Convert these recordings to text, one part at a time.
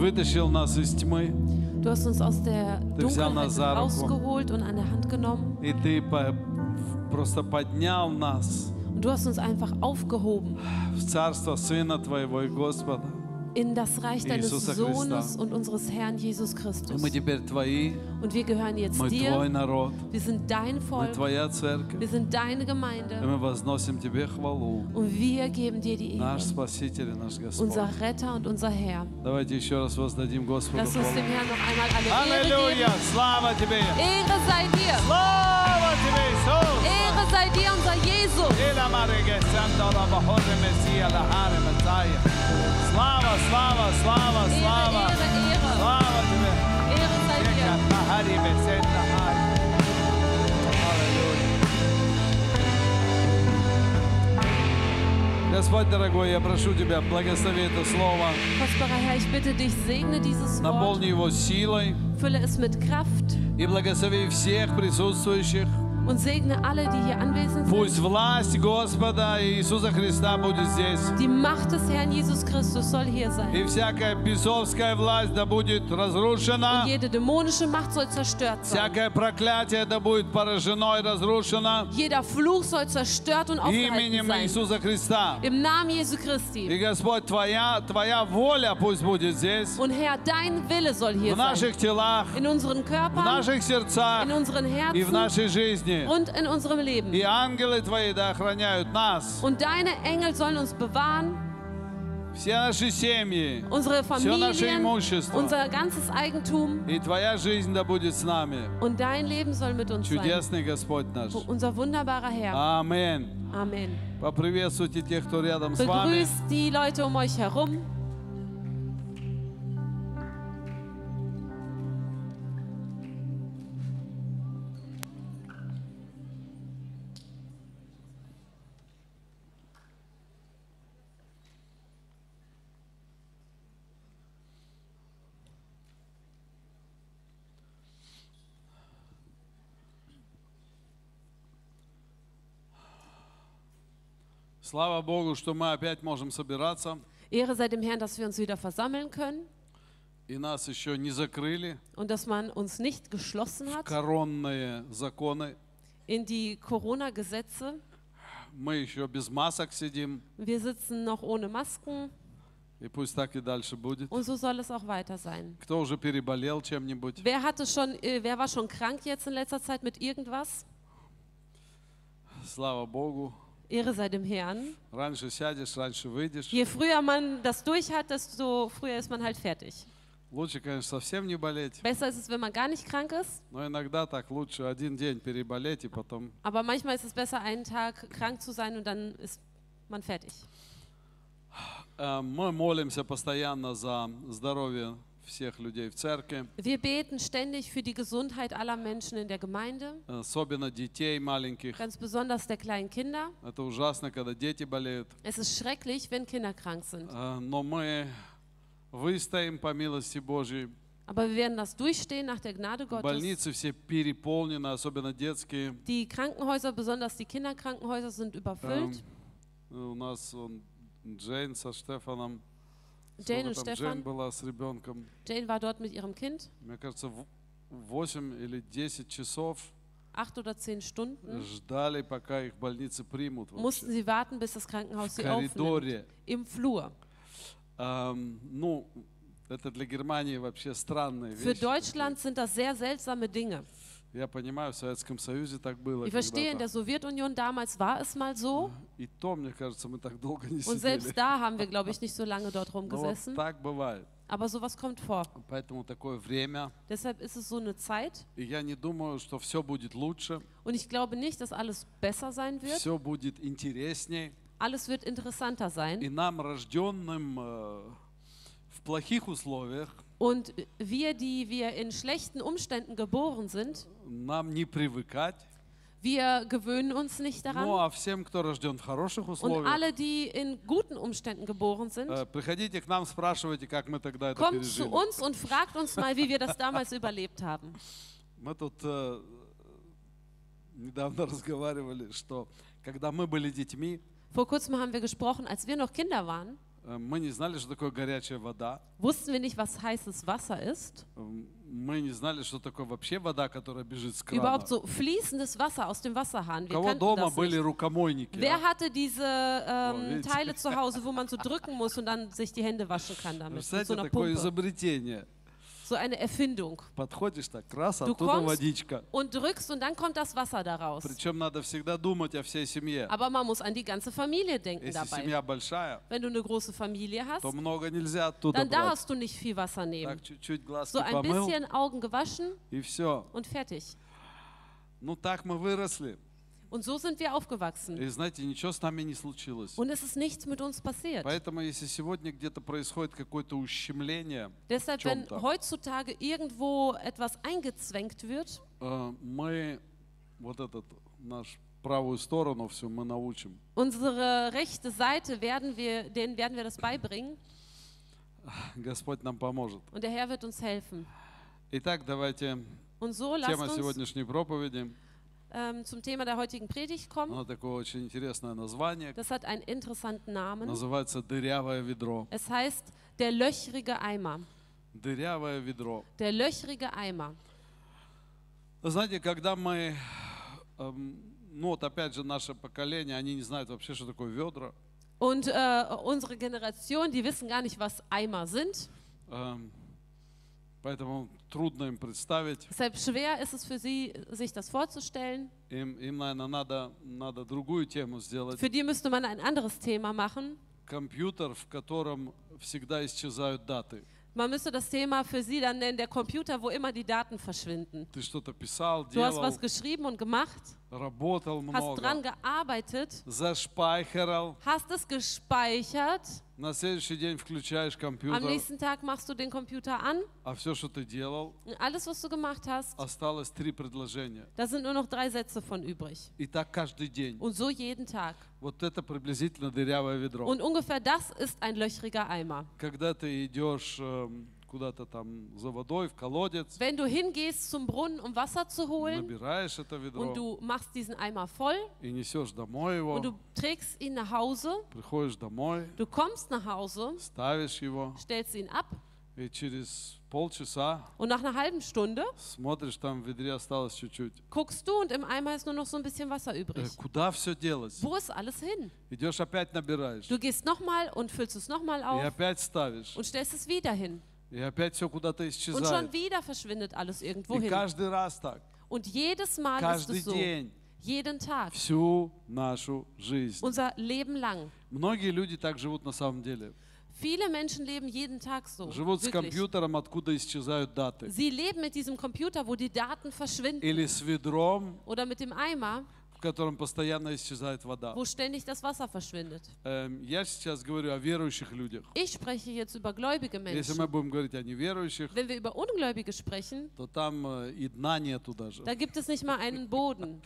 вытащил нас из тьмы, Du hast uns aus der Du взял нас за Dunkelheit руку. rausgeholt und an der Hand genommen. и Ты по- просто поднял нас Und du hast uns einfach aufgehoben в царство Сына Твоего и Господа. in das Reich deines Иисуса Sohnes Христа. und unseres Herrn Jesus И Christus. мы теперь Твои, Und wir gehören jetzt мы Твой dir. народ, Wir sind dein мы Volk. Твоя церковь. Wir sind deine И Gemeinde. мы возносим Тебе хвалу, Und wir geben dir die Ehre. наш Спаситель и наш Господь. Unser Retter und unser Herr. Давайте еще раз воздадим Господу Lass uns dem хвалу. Herrn noch einmal alle Ehre Аллилуйя! geben. Слава Тебе! Ehre sei dir. Слава Тебе, Иисус! Ehre sei dir, unser Jesus. Ila Marige Sandora Bahore Messia Lahare Messiah. Слава, слава, слава, слава! Слава Тебе! Господь дорогой, я прошу Тебя, благослови это слово, Kostbarer Herr, ich bitte dich, segne dieses Wort, наполни его силой. Fülle es mit Kraft. И благослови всех присутствующих. Und segne alle, die hier anwesend Пусть sind. власть Господа Иисуса Христа будет здесь. Die Macht des Herrn Jesus Christus soll hier И sein. всякая бесовская власть да будет разрушена. Und jede dämonische Macht soll zerstört sein. Всякое проклятие да будет поражено и разрушено Jeder Fluch soll zerstört und aufgehalten именем sein. Иисуса Христа. Im Namen Jesu Christi. И Господь, Твоя, Твоя воля пусть будет здесь, Und Herr, dein Wille soll hier в sein. наших телах, In unseren в Körpern, наших сердцах in unseren и в Herzen нашей жизни. und in unserem И Leben. ангелы Твои да охраняют нас, Und deine Engel sollen uns bewahren, все наши семьи, unsere все наше Familien, имущество. unser ganzes Eigentum. И Твоя жизнь да будет с нами. Und dein Leben soll mit uns sein. Чудесный Господь наш. Unser wunderbarer Herr. Аминь. Amen. Поприветствуйте тех, кто рядом с вами. Begrüßt die Leute um euch herum. Слава Богу, что мы опять можем собираться, Ehre sei dem Herrn, dass wir uns wieder versammeln können и нас еще не закрыли und dass man uns nicht geschlossen в hat коронные законы. in die Corona-Gesetze. Мы еще без масок сидим, Wir sitzen noch ohne Masken и пусть так и дальше будет. und so soll es auch weiter sein. Кто уже переболел чем-нибудь? Wer hatte schon, äh, wer war schon krank jetzt in letzter Zeit mit irgendwas? Слава Богу. Ehre sei dem Herrn. Раньше сядешь, раньше выйдешь. Je früher man das durch hat, desto früher ist man halt fertig. Лучше, конечно, совсем не болеть, Besser ist es, wenn man gar nicht krank ist, но иногда так лучше один день переболеть и потом aber manchmal ist es besser, einen Tag krank zu sein und dann ist man fertig. Э, Мы молимся постоянно за здоровье всех людей в церкви, Wir beten ständig für die Gesundheit aller Menschen in der Gemeinde, особенно детей маленьких. ganz besonders der kleinen Kinder. Это ужасно, когда дети болеют. Es ist schrecklich, wenn Kinder krank sind. Э, Но мы выстоим по милости Божьей. Aber wir werden das durchstehen nach der Gnade Gottes. Больницы все переполнены, особенно детские. Die Krankenhäuser, besonders die Kinderkrankenhäuser, sind überfüllt. У нас он, Джейн со Штефаном. Jane und Сколько там Джейн Stefan. была с ребенком. Jane war dort mit ihrem Kind. Мне кажется, в- 8 или 10 часов Acht oder zehn Stunden ждали, пока их больницы примут. mussten вообще. sie warten, bis das Krankenhaus В sie aufnimmt. коридоре. Im Flur. Эм, ну, это для Германии вообще странная Für вещь. Deutschland sind das sehr seltsame Dinge. Я понимаю, в Советском Союзе так было. Ich verstehe, in der когда-то. Sowjetunion damals war es mal so. И то, мне кажется, мы так долго не Und сидели. selbst da haben wir, glaube ich, nicht so lange dort Но вот rumgesessen. так бывает. Aber sowas kommt vor. Поэтому такое время. Deshalb ist es so eine Zeit. И я не думаю, что все будет лучше, Und ich glaube nicht, dass alles besser sein wird. все будет интересней. Alles wird interessanter И sein. нам, рожденным э, в плохих условиях, Und wir, die wir in schlechten Umständen geboren sind, нам не привыкать. wir gewöhnen uns nicht Ну daran. а всем, кто рожден в хороших Und условиях, alle, die in guten Umständen geboren sind, э, приходите к нам, спрашивайте, как мы тогда это kommt zu пережили. uns und fragt uns mal, wie wir das damals überlebt haben. Мы тут э, недавно разговаривали, что когда мы были детьми, Vor kurzem haben wir gesprochen, als wir noch Kinder waren, Э, Мы не знали, что такое горячая вода. wussten wir nicht, was heißes Wasser ist. Эм, Мы не знали, что такое вообще вода, которая бежит с крана. Überhaupt so fließendes Wasser aus dem Wasserhahn. У Wir кого kannten дома были рукомойники? Wer а? hatte diese ähm? Teile zu Hause, wo man so drücken muss und dann sich die Hände waschen kann damit? Mit so Представляете, einer такое изобретение. So eine Erfindung. Подходишь так, раз, Du оттуда kommst- водичка. Und drückst und dann kommt das Wasser daraus. Причем надо всегда думать о всей семье. Aber man muss an die ganze Familie denken Если dabei. семья большая, Wenn du eine große Familie hast, то много нельзя оттуда dann брать. darfst du nicht viel Wasser nehmen. Так, чуть-чуть глазки So ein помыл, bisschen Augen gewaschen и все. und fertig. Ну так мы выросли. Und so sind wir aufgewachsen. И знаете, ничего с нами не случилось. Und es ist nichts mit uns passiert. Поэтому, если сегодня где-то происходит какое-то ущемление, Deshalb, wenn Чем-то. heutzutage irgendwo etwas eingezwängt wird, э, мы вот этот наш правую сторону все мы научим. unsere rechte Seite werden wir, denen werden wir das beibringen Господь нам поможет. und der Herr wird uns helfen. Итак, давайте Und so тема uns сегодняшней проповеди. ähm, zum Thema der heutigen Predigt kommen. Она такое очень интересное название. Das hat einen interessanten Namen. Называется «Дырявое ведро». Es heißt der löchrige Eimer. Дырявое ведро. Der löchrige Eimer. Вы Знаете, когда мы, эм, ну вот опять же наше поколение, они не знают вообще, что такое ведра. Und äh, unsere Generation, die wissen gar nicht, was Eimer sind. Эм, Поэтому трудно им представить. Deshalb schwer ist es für sie, sich das vorzustellen. Им, им наверное, надо, надо другую тему сделать. Für die müsste man ein anderes Thema machen. Компьютер, в котором всегда исчезают даты. Man müsste das Thema für sie dann nennen, der Computer, wo immer die Daten verschwinden. Ты что-то писал, Du hast делал, was geschrieben und gemacht, работал hast dran много, gearbeitet, зашпайхерал. hast es gespeichert. На следующий день включаешь Am компьютер, nächsten Tag machst du den Computer an. а все, что ты делал, Und alles, was du gemacht hast, осталось три предложения. da sind nur noch drei Sätze von übrig. И так каждый день. Und so jeden Tag. Вот это приблизительно дырявое ведро. Und ungefähr das ist ein löchriger Eimer. Когда ты идешь эм, куда-то там за водой, в колодец, Wenn du hingehst zum Brunnen, um Wasser zu holen, набираешь это ведро und du machst diesen Eimer voll и несешь домой его, und du trägst ihn nach Hause, приходишь домой, du kommst nach Hause, ставишь его, stellst ihn ab и через полчаса und nach einer halben Stunde смотришь, там в ведре осталось чуть-чуть. guckst du und im Eimer ist nur noch so ein bisschen Wasser Э, übrig. Куда все делось? Wo ist alles hin? Идешь опять набираешь. Du gehst nochmal und füllst es nochmal И auf опять ставишь. und stellst es wieder hin. И опять все куда-то Und schon исчезает. wieder verschwindet alles irgendwo И каждый раз так. Und jedes Mal ist Каждый es so. день. Jeden Tag. Всю нашу жизнь. Unser Leben lang. Многие люди так живут на самом деле. Viele Menschen leben jeden Tag so. Живут с Wirklich. компьютером, откуда исчезают даты. Sie leben mit diesem Computer, wo die Daten verschwinden. Или с ведром, Oder mit dem Eimer, в котором постоянно исчезает вода. wo ständig das Wasser verschwindet. Эм, Я сейчас говорю о верующих людях. Ich spreche jetzt über gläubige Если Menschen. мы будем говорить о неверующих, Wenn wir über Ungläubige sprechen, то там э, и дна нету даже. da gibt es nicht mal einen Boden.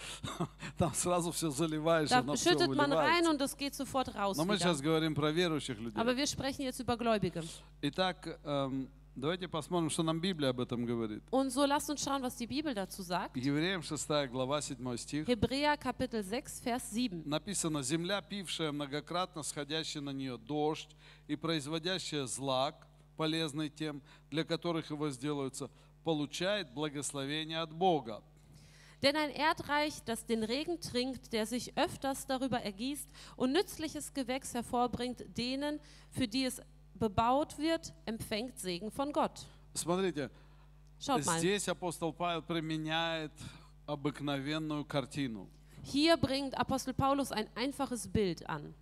Там сразу все заливаешь, Da оно все schüttet man rein und das geht sofort raus. Но мы Wieder. сейчас говорим про верующих людей. Aber wir sprechen jetzt über Gläubige. Итак, эм, давайте посмотрим, что нам Библия об этом говорит. Und so lasst uns schauen, was die Bibel dazu sagt. Евреям 6 глава 7 стих. Hebräer Kapitel 6, Vers 7. Написано, земля, пившая многократно сходящий на нее дождь и производящая злак, полезный тем, для которых его сделаются, получает благословение от Бога. Denn ein Erdreich, das den Regen trinkt, der sich öfters darüber ergießt und nützliches Gewächs hervorbringt, denen, für die es bebaut wird, empfängt Segen von Gott. Смотрите, Schaut mal, здесь апостол Павел применяет обыкновенную картину. hier bringt Apostel Paulus ein einfaches Bild an.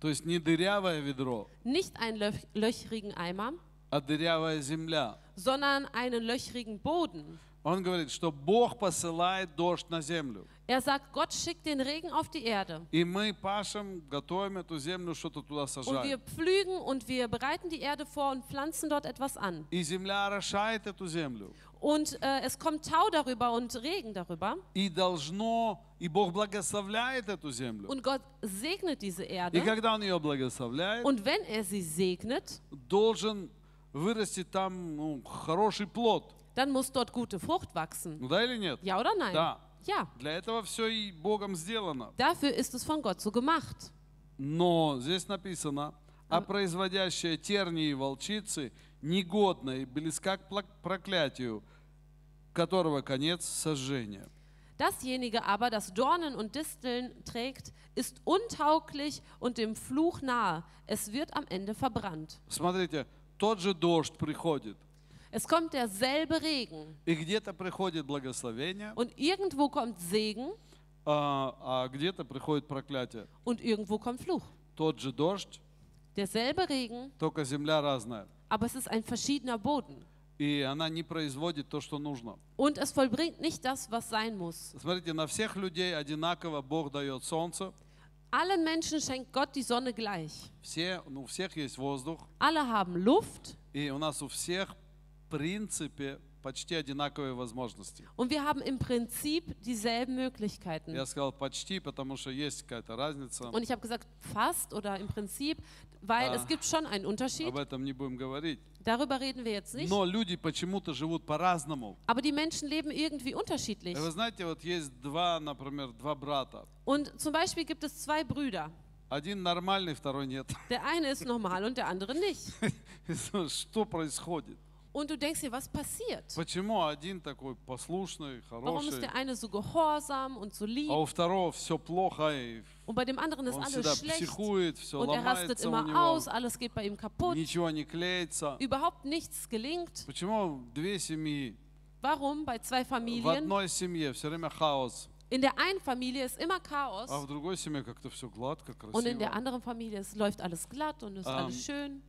То есть не дырявое ведро, Nicht einen löch löchrigen Eimer, а дырявая земля. sondern einen löchrigen Boden. Он говорит, что Бог посылает дождь на землю. Er sagt, Gott schickt den Regen auf die Erde. И мы пашем, готовим эту землю, что-то туда Und wir сажаем. pflügen und wir bereiten die Erde vor und pflanzen dort etwas an. И земля орошает эту землю. Und äh, es kommt Tau darüber und Regen darüber. И должно, и Бог благословляет эту землю. Und Gott segnet diese И Erde. когда Он ее благословляет, Und wenn er sie segnet, должен вырасти там ну, хороший плод. dann muss dort gute Frucht wachsen. Ну да или нет? Ja oder nein? Да. Ja. Для этого все и Богом сделано. Dafür ist es von Gott so gemacht. Но здесь написано, а производящая тернии и волчицы негодна и близка к пла- проклятию, которого конец сожжения. Dasjenige aber, das Dornen und Disteln trägt, ist untauglich und dem Fluch nahe. Es wird am Ende verbrannt. Смотрите, тот же дождь приходит, Es kommt derselbe Regen и где-то приходит благословение, und irgendwo kommt Segen а, а где-то приходит проклятие. und irgendwo kommt Fluch. Тот же дождь, Derselbe Regen, только земля разная. aber es ist ein verschiedener Boden. И она не производит то, что нужно. Und es vollbringt nicht das, was sein muss. Смотрите, на всех людей одинаково Бог дает солнце. Allen Menschen schenkt Gott die Sonne gleich. Все, ну, у всех есть воздух. Alle haben Luft И у нас у всех, в принципе, почти одинаковые возможности. und wir haben im Prinzip dieselben Möglichkeiten. Я сказал почти, потому что есть какая-то разница. Und ich habe gesagt, fast oder im Prinzip, weil Ah. es gibt schon einen Unterschied. Об этом не будем говорить. Darüber reden wir jetzt nicht. Но люди почему-то живут по-разному. Aber die Menschen leben irgendwie unterschiedlich. Вы знаете, вот есть два, например, два брата. Und zum Beispiel gibt es zwei Brüder. Один нормальный, второй нет. Der eine ist normal und der andere nicht. Что происходит? Und du denkst dir, was passiert? Почему один такой послушный, Warum ist хороший, der eine so gehorsam und so lieb а у второго все плохо, и und bei dem anderen ist он alles всегда schlecht психует, все und er rastet ломается у immer него, aus, alles geht bei ihm kaputt, ничего не клеится. überhaupt nichts gelingt. Почему две семьи Warum bei zwei в Familien? одной семье все время хаос, In der einen Familie ist immer Chaos а в другой семье как-то все гладко, und in der красиво? anderen Familie es läuft alles glatt und ist Ähm, alles schön.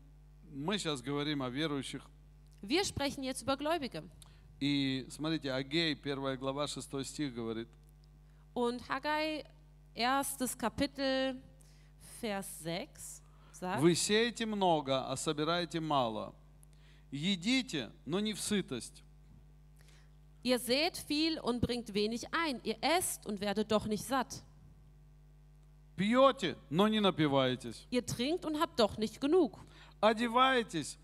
Мы сейчас говорим о верующих. Wir sprechen jetzt über Gläubige. И смотрите, Агей, первая глава, 6 стих говорит, Und Haggai, erstes Kapitel, Vers 6, sagt, «Вы сеете много, а собираете мало. Едите, но не в сытость. ihr seht viel und bringt wenig ein. Ihr esst und werdet doch nicht satt. Пьете, но не напиваетесь. Ihr trinkt und habt doch nicht genug. Одеваетесь,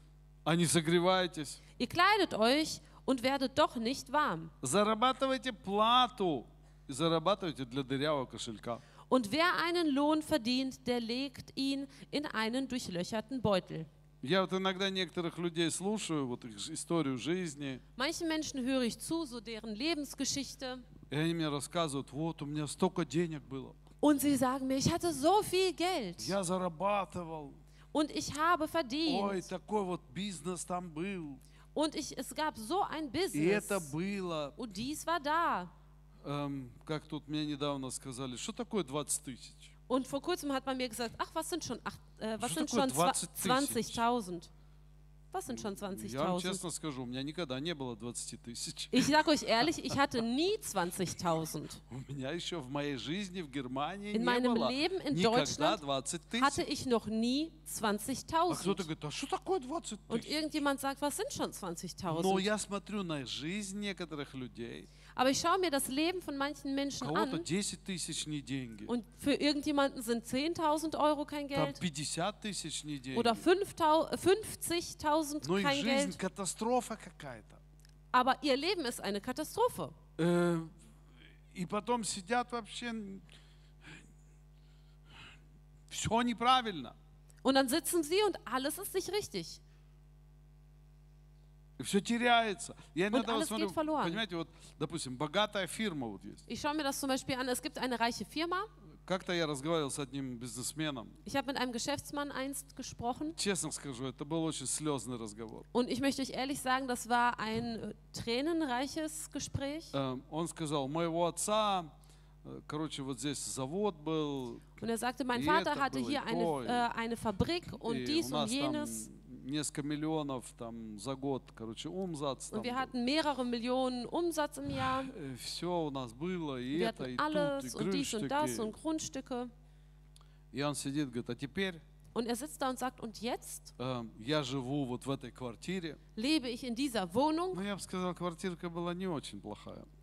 а не согреваетесь. Ihr kleidet euch und werdet doch nicht warm. Зарабатываете плату и зарабатываете для дырявого кошелька. Und wer einen Lohn verdient, der legt ihn in einen durchlöcherten Beutel. Я вот иногда некоторых людей слушаю, вот их ж- историю жизни, Manchen Menschen höre ich zu, so deren Lebensgeschichte. и они мне рассказывают, вот у меня столько денег было. Und sie sagen mir, ich hatte so viel Geld Я зарабатывал. und ich habe Ой, verdient. такой вот бизнес там был. Und ich, es gab so ein И Business. это было. Und dies war da. Эм, как тут мне недавно сказали, что такое 20 тысяч? Und vor kurzem hat man mir gesagt, ach, was sind schon, ach, äh, was Was sind такое schon zwa- 20 20.000? Was sind schon Я вам 20.000? честно скажу, у меня никогда не было 20 тысяч. Ich sage euch ehrlich, ich hatte nie 20.000. У меня еще в моей жизни в Германии In не meinem было Leben in никогда Deutschland 20 hatte тысяч. ich noch nie А кто-то 20.000. говорит, а что такое 20 Und тысяч? irgendjemand sagt, was sind schon Но 20.000? я смотрю на жизнь некоторых людей. Aber ich schaue mir das Leben von manchen У Menschen кого-то an 10 тысяч не деньги. und für irgendjemanden sind 10.000 Euro kein Там Geld 50 тысяч не деньги. oder 5.000 50.000 Но их kein жизнь Geld. катастрофа какая-то. Aber ihr Leben ist eine Katastrophe. Э, И потом сидят вообще... Все неправильно. Und dann sitzen sie und alles ist nicht richtig. И все теряется. Я иногда вот смотрю, понимаете, вот, допустим, богатая фирма вот есть. Ich schaue mir das zum Beispiel an. Es gibt eine reiche Firma. Как-то я разговаривал с одним бизнесменом. Ich habe mit einem Geschäftsmann einst gesprochen. Честно скажу, это был очень слезный разговор. Und ich möchte euch ehrlich sagen, das war ein äh, tränenreiches Gespräch. Эм, Он сказал, моего отца, э, короче, вот здесь завод был, Und er sagte, mein Vater hatte hier eine, äh, eine Fabrik und dies und нас там jenes. Несколько миллионов там за год, короче, умзац. Und wir hatten mehrere Millionen Umsatz im Jahr. Все у нас было, и Wir это, и тут, и alles und dies und das und. Grundstücke. И он сидит, говорит, а теперь Und er sitzt da und sagt, und jetzt эм, lebe ich in dieser Wohnung. Ну.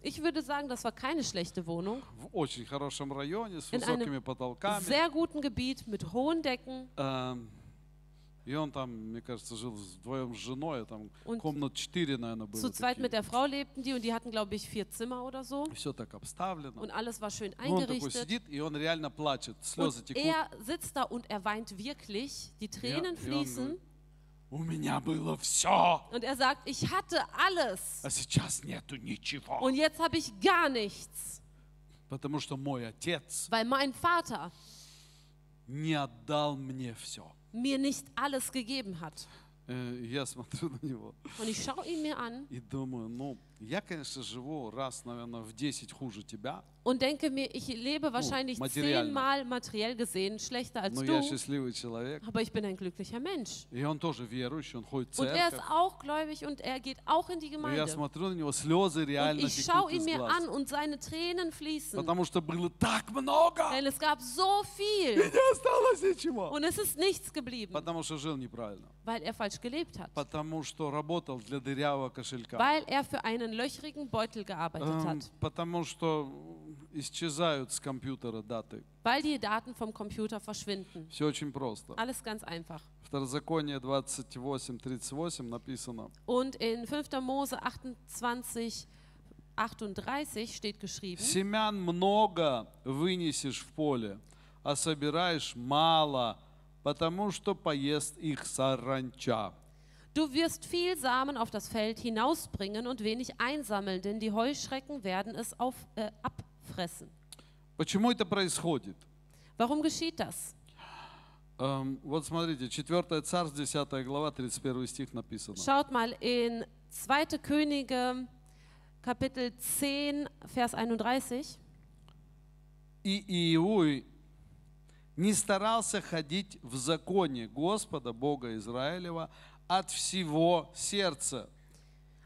Ich würde sagen, das war keine schlechte Wohnung. In einem. Sehr guten Gebiet mit hohen Decken. Эм, И он там, мне кажется, жил вдвоем с женой, а там Und комнат 4, наверное, было. Zu zweit mit der Frau lebten die und die hatten, glaube ich, vier Zimmer oder so. Все так обставлено. Und alles war schön И он такой eingerichtet. сидит, и он реально плачет, слезы Und текут. er sitzt da und er weint wirklich. Die Tränen ja, fließen. У меня было все, Und er sagt, ich hatte alles. а сейчас нету ничего. Und jetzt habe ich gar nichts. Потому что мой отец Weil mein Vater не отдал мне все. mir nicht alles gegeben hat. Я смотрю на него Und ich schaue ihn mir an и думаю, ну, я, конечно, живу раз, наверное, в 10 хуже тебя, und denke mir, ich lebe wahrscheinlich materiально. zehnmal materiell gesehen schlechter als но я du. счастливый человек. Aber ich bin ein glücklicher Mensch. И он тоже верующий, он ходит в Und er ist церковь. auch gläubig und er geht auch in die Но я Gemeinde. смотрю на него, слезы Und реально ich schaue текут ihn из mir глаз. an und seine Tränen fließen. Потому что было так много, Denn es gab so viel не осталось ничего. und es ist nichts geblieben, Потому что жил неправильно. weil er falsch gelebt hat. Потому что работал для дырявого кошелька. Weil er für einen löchrigen Beutel gearbeitet Эм, hat. Потому что исчезают с компьютера даты. Weil die Daten vom Computer verschwinden. Все очень просто. Alles ganz einfach. Второзаконие 28.38 написано. Und in 5. Mose 28, 38 steht geschrieben, Семян много вынесешь в поле, а собираешь мало, потому что поест их саранча. du wirst viel Samen auf das Feld hinausbringen und wenig einsammeln, denn die Heuschrecken werden es auf, äh, abfressen. Почему это происходит? Warum geschieht das? Эм, вот смотрите, 4 Царств, 10 глава, 31 стих написано. Schaut mal in 2. Könige, Kapitel 10, Vers 31. И Иуй не старался ходить в законе Господа, Бога Израилева, от всего сердца.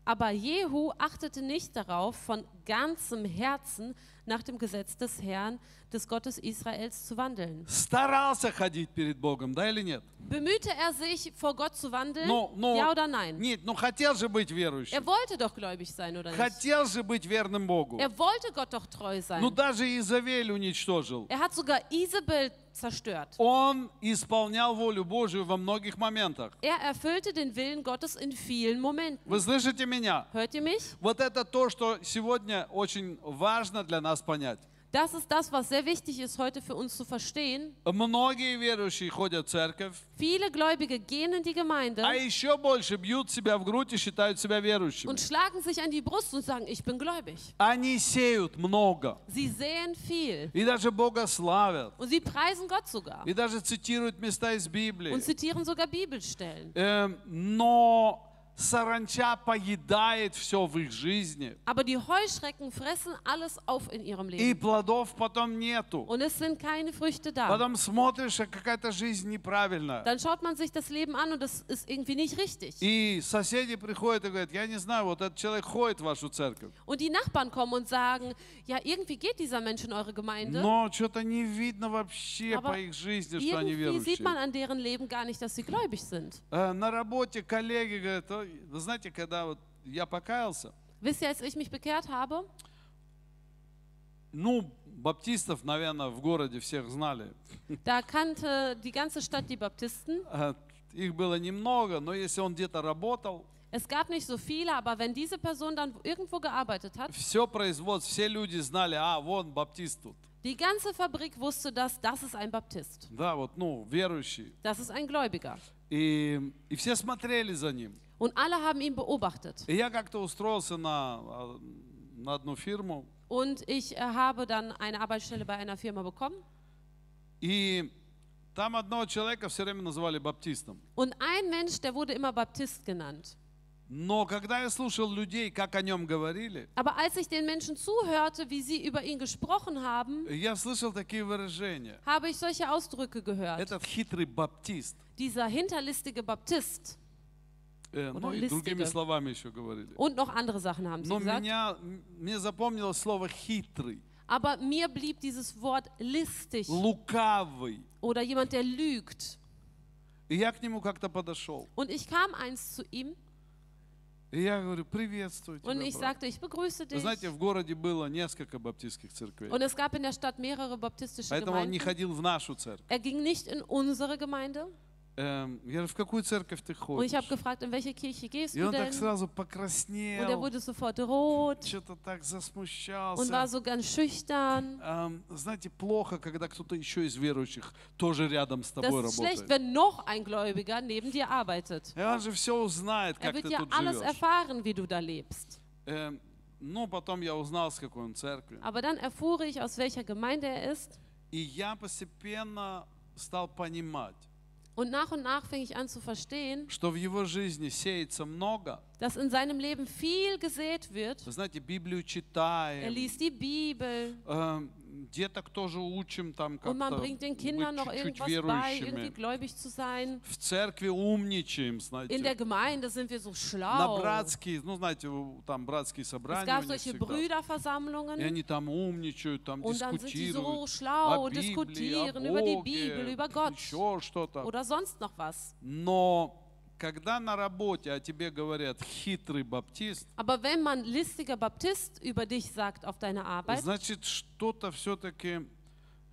Aber Jehu achtete nicht darauf, von ganzem Herzen nach dem Gesetz des Herrn, des Gottes Israels zu wandeln. Старался ходить перед Богом, да или нет? Bemühte er sich, vor Gott zu wandeln? Но, но, ja oder nein? Нет, ну хотел же быть верующим. Er wollte doch gläubig sein, oder nicht? Хотел же быть верным Богу. Er wollte Gott doch treu sein. Ну даже Изавель уничтожил. Er hat sogar Isabel zerstört. Он исполнял волю Божию во многих моментах. Er erfüllte den Willen Gottes in vielen Momenten. Вы слышите меня? Hört ihr mich? Вот это то, что сегодня очень важно для нас понять. Das ist das, was sehr wichtig ist heute für uns zu verstehen. Многие верующие ходят в церковь, Viele Gläubige gehen in die Gemeinde а еще больше бьют себя в грудь и считают себя верующими. und schlagen sich an die Brust und sagen, ich bin gläubig. Они сеют много. Sie sehen viel И даже Бога славят. und sie preisen Gott sogar И даже цитируют места из Библии. und zitieren sogar Bibelstellen. Эм, но саранча поедает все в их жизни. Aber die Heuschrecken fressen alles auf in ihrem И Leben. плодов потом нету. Und es sind keine Früchte da. Потом смотришь, а какая-то жизнь неправильная. Dann schaut man sich das Leben an und das ist irgendwie nicht richtig. И соседи приходят и говорят, я не знаю, вот этот человек ходит в вашу церковь, Und die Nachbarn kommen und sagen, ja, irgendwie geht dieser Mensch in eure Gemeinde, но что-то не видно вообще Aber по их жизни, что они irgendwie sieht верующие. man an deren Leben gar nicht, dass sie gläubig sind. Э, На работе коллеги говорят, «Ой, вы знаете, когда вот я покаялся, Wisst ihr, als ich mich bekehrt habe, ну, баптистов, наверное, в городе всех знали. da kannte die ganze Stadt die Baptisten. Э, Их было немного, но если он где-то работал, Es gab nicht so viele, aber wenn diese Person dann irgendwo gearbeitet hat, все производство, все люди знали, а, вон баптист тут. die ganze Fabrik wusste, dass das ist ein Baptist. Да, вот, ну, верующий. Das ist ein Gläubiger. И, и все смотрели за ним. Und alle haben ihn beobachtet. И я как-то устроился на, а, на одну фирму, Und ich äh, habe dann eine Arbeitsstelle bei einer Firma bekommen. и там одного человека все время называли баптистом. Und ein Mensch, der wurde immer Baptist genannt. Но когда я слушал людей, как о нем говорили, Aber als ich den Menschen zuhörte, wie sie über ihn gesprochen haben, я слышал такие выражения. habe ich solche Ausdrücke gehört. Этот хитрый баптист. Dieser hinterlistige Baptist Э, ну Oder и другими словами еще говорили. und noch andere Sachen haben sie Но gesagt. меня, мне запомнилось слово хитрый, Aber mir blieb dieses Wort listig лукавый. oder jemand, der lügt. И я к нему как-то подошел. Und ich kam eins zu ihm И я говорю, приветствую тебя, und ich брат». sagte, ich begrüße Вы dich. знаете, в городе было несколько баптистских церквей. Und es gab in der Stadt mehrere baptistische Поэтому он не Gemeinden. ходил в нашу церковь. Er ging nicht in unsere Gemeinde. Und ich habe gefragt, in welche Kirche gehst du denn? Und er wurde sofort rot. Und war so ganz schüchtern. Das ist schlecht, wenn noch ein Gläubiger neben dir arbeitet. Er wird ja alles erfahren, wie du da lebst. Aber dann erfuhr ich, aus welcher Gemeinde er ist. И я постепенно стал понимать. Und nach und nach fing ich an zu verstehen, что в его жизни сеется много. dass in seinem Leben viel gesät wird. Вы знаете, Библию Er читаем, liest die Bibel эм, деток тоже учим там und man как-то bringt den быть Kindern noch чуть-чуть irgendwas bei, irgendwie верующими. gläubig zu sein. В церкви умничаем, In der знаете. Gemeinde sind wir so На schlau. братские, ну знаете, там братские Es собрания gab у них solche всегда. И Brüderversammlungen они там умничают, там und dann sind die so дискутируют schlau о und Библии, diskutieren о über die Боге, Bibel, über Gott еще что-то. oder sonst noch was. Но когда на работе о тебе говорят хитрый баптист, Aber wenn man listiger Baptist über dich sagt auf deiner Arbeit, значит что-то все-таки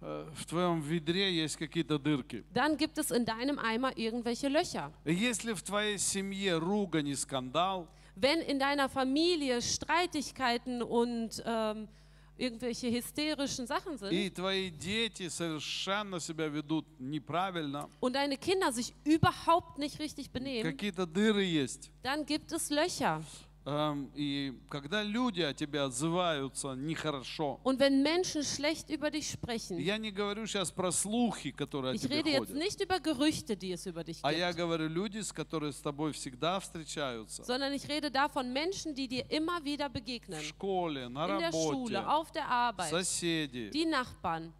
в твоем ведре есть какие-то дырки. dann gibt es in deinem Eimer irgendwelche Löcher. Если в твоей семье ругань и скандал, Wenn in deiner Familie Streitigkeiten und ähm, irgendwelche hysterischen Sachen sind и твои дети совершенно себя ведут неправильно, und deine Kinder sich überhaupt nicht richtig benehmen, какие-то дыры есть. dann gibt es Löcher. Эм, И когда люди о тебе отзываются нехорошо, Und wenn Menschen schlecht über dich sprechen, я не говорю сейчас про слухи, которые о ich тебе rede jetzt ходят, nicht über Gerüchte, die es über dich а я gibt, говорю люди, с которыми с тобой всегда встречаются. sondern ich rede davon Menschen, die dir immer wieder В begegnen. школе, на In der работе, Schule, auf der Arbeit, соседи. die Nachbarn.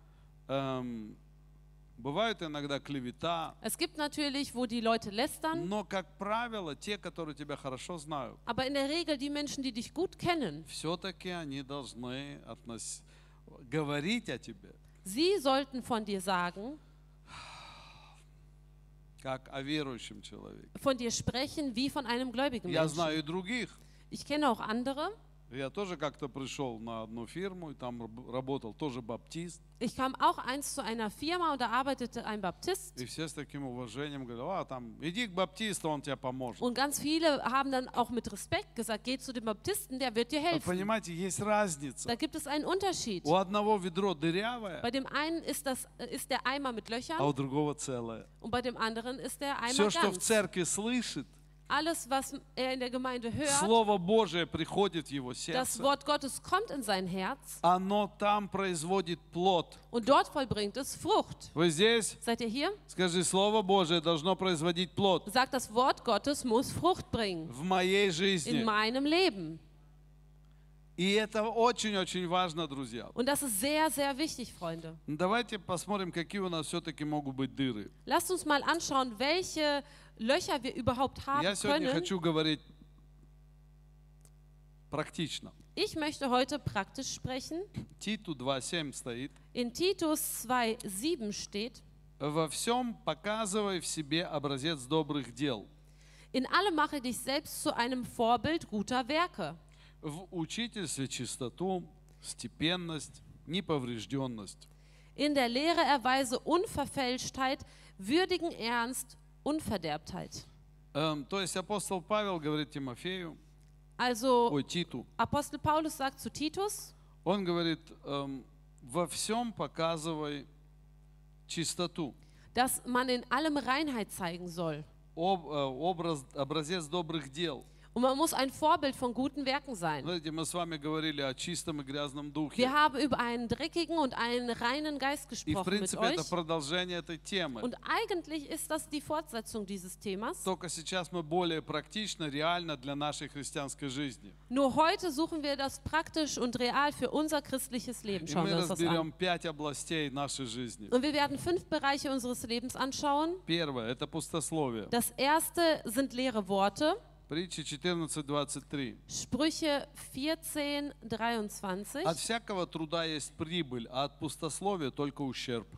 Эм, Бывает иногда клевета, Es gibt natürlich, wo die Leute lästern, но, как правило, те, которые тебя хорошо знают, aber in der Regel die Menschen, die dich gut kennen, все-таки они должны относ- говорить о тебе, sie sollten von dir sagen, как о верующем человеке. von dir sprechen wie von einem gläubigen Я Menschen. знаю и других. Ich kenne auch andere. Я тоже как-то пришел на одну фирму, и там раб- работал тоже баптист. Ich kam auch einst zu einer Firma und da arbeitete ein Baptist. И все с таким уважением говорят, а, там, иди к баптисту, он тебе поможет. Und ganz viele haben dann auch mit Respekt gesagt, geh zu dem Baptisten, der wird dir helfen. понимаете, есть разница. Da gibt es einen Unterschied. У одного ведро дырявое, Bei dem einen ist, das, äh, ist der Eimer mit а Löchern у другого целое. und bei dem anderen ist der Eimer Все, что в ganz. церкви слышит, Alles, was er in der Gemeinde hört, Слово Божие приходит в его das сердце. Wort Gottes kommt in sein Herz Оно там производит плод. und dort vollbringt es Frucht. Вы здесь? Seid ihr hier? Скажи, Слово Божие должно производить плод Sagt, das Wort Gottes muss Frucht bringen в моей in жизни. meinem Leben. И это очень-очень важно, друзья. Und das ist sehr, sehr wichtig, Freunde. Давайте посмотрим, какие у нас все-таки могут быть дыры. Lasst uns mal anschauen, welche Löcher wir überhaupt haben Я сегодня können. хочу говорить практично. Ich möchte heute praktisch sprechen. Титу 2.7 стоит. In Titus 2,7 steht: Во всем показывай в себе образец добрых дел. In allem mache dich selbst zu einem Vorbild guter Werke. В учительстве чистоту, степенность, неповрежденность. In der Lehre erweise Unverfälschtheit, würdigen Ernst, Unverderbtheit. Эм, то есть апостол Павел говорит Тимофею, Also ой, Титу, Apostel Paulus sagt zu Titus, он говорит, эм, во всем показывай чистоту, dass man in allem Reinheit zeigen soll. об- э, образ, образец добрых дел. Und man muss ein Vorbild von guten Werken sein. Wir haben über einen dreckigen und einen reinen Geist gesprochen mit euch. Und eigentlich ist das die Fortsetzung dieses Themas. Nur heute suchen wir das praktisch und real für unser christliches Leben. Schauen wir uns das an. Und wir werden fünf Bereiche unseres Lebens anschauen. Das erste sind leere Worte. Притча 14.23. Sprüche 14, 23. От всякого труда есть прибыль, а от пустословия только ущерб.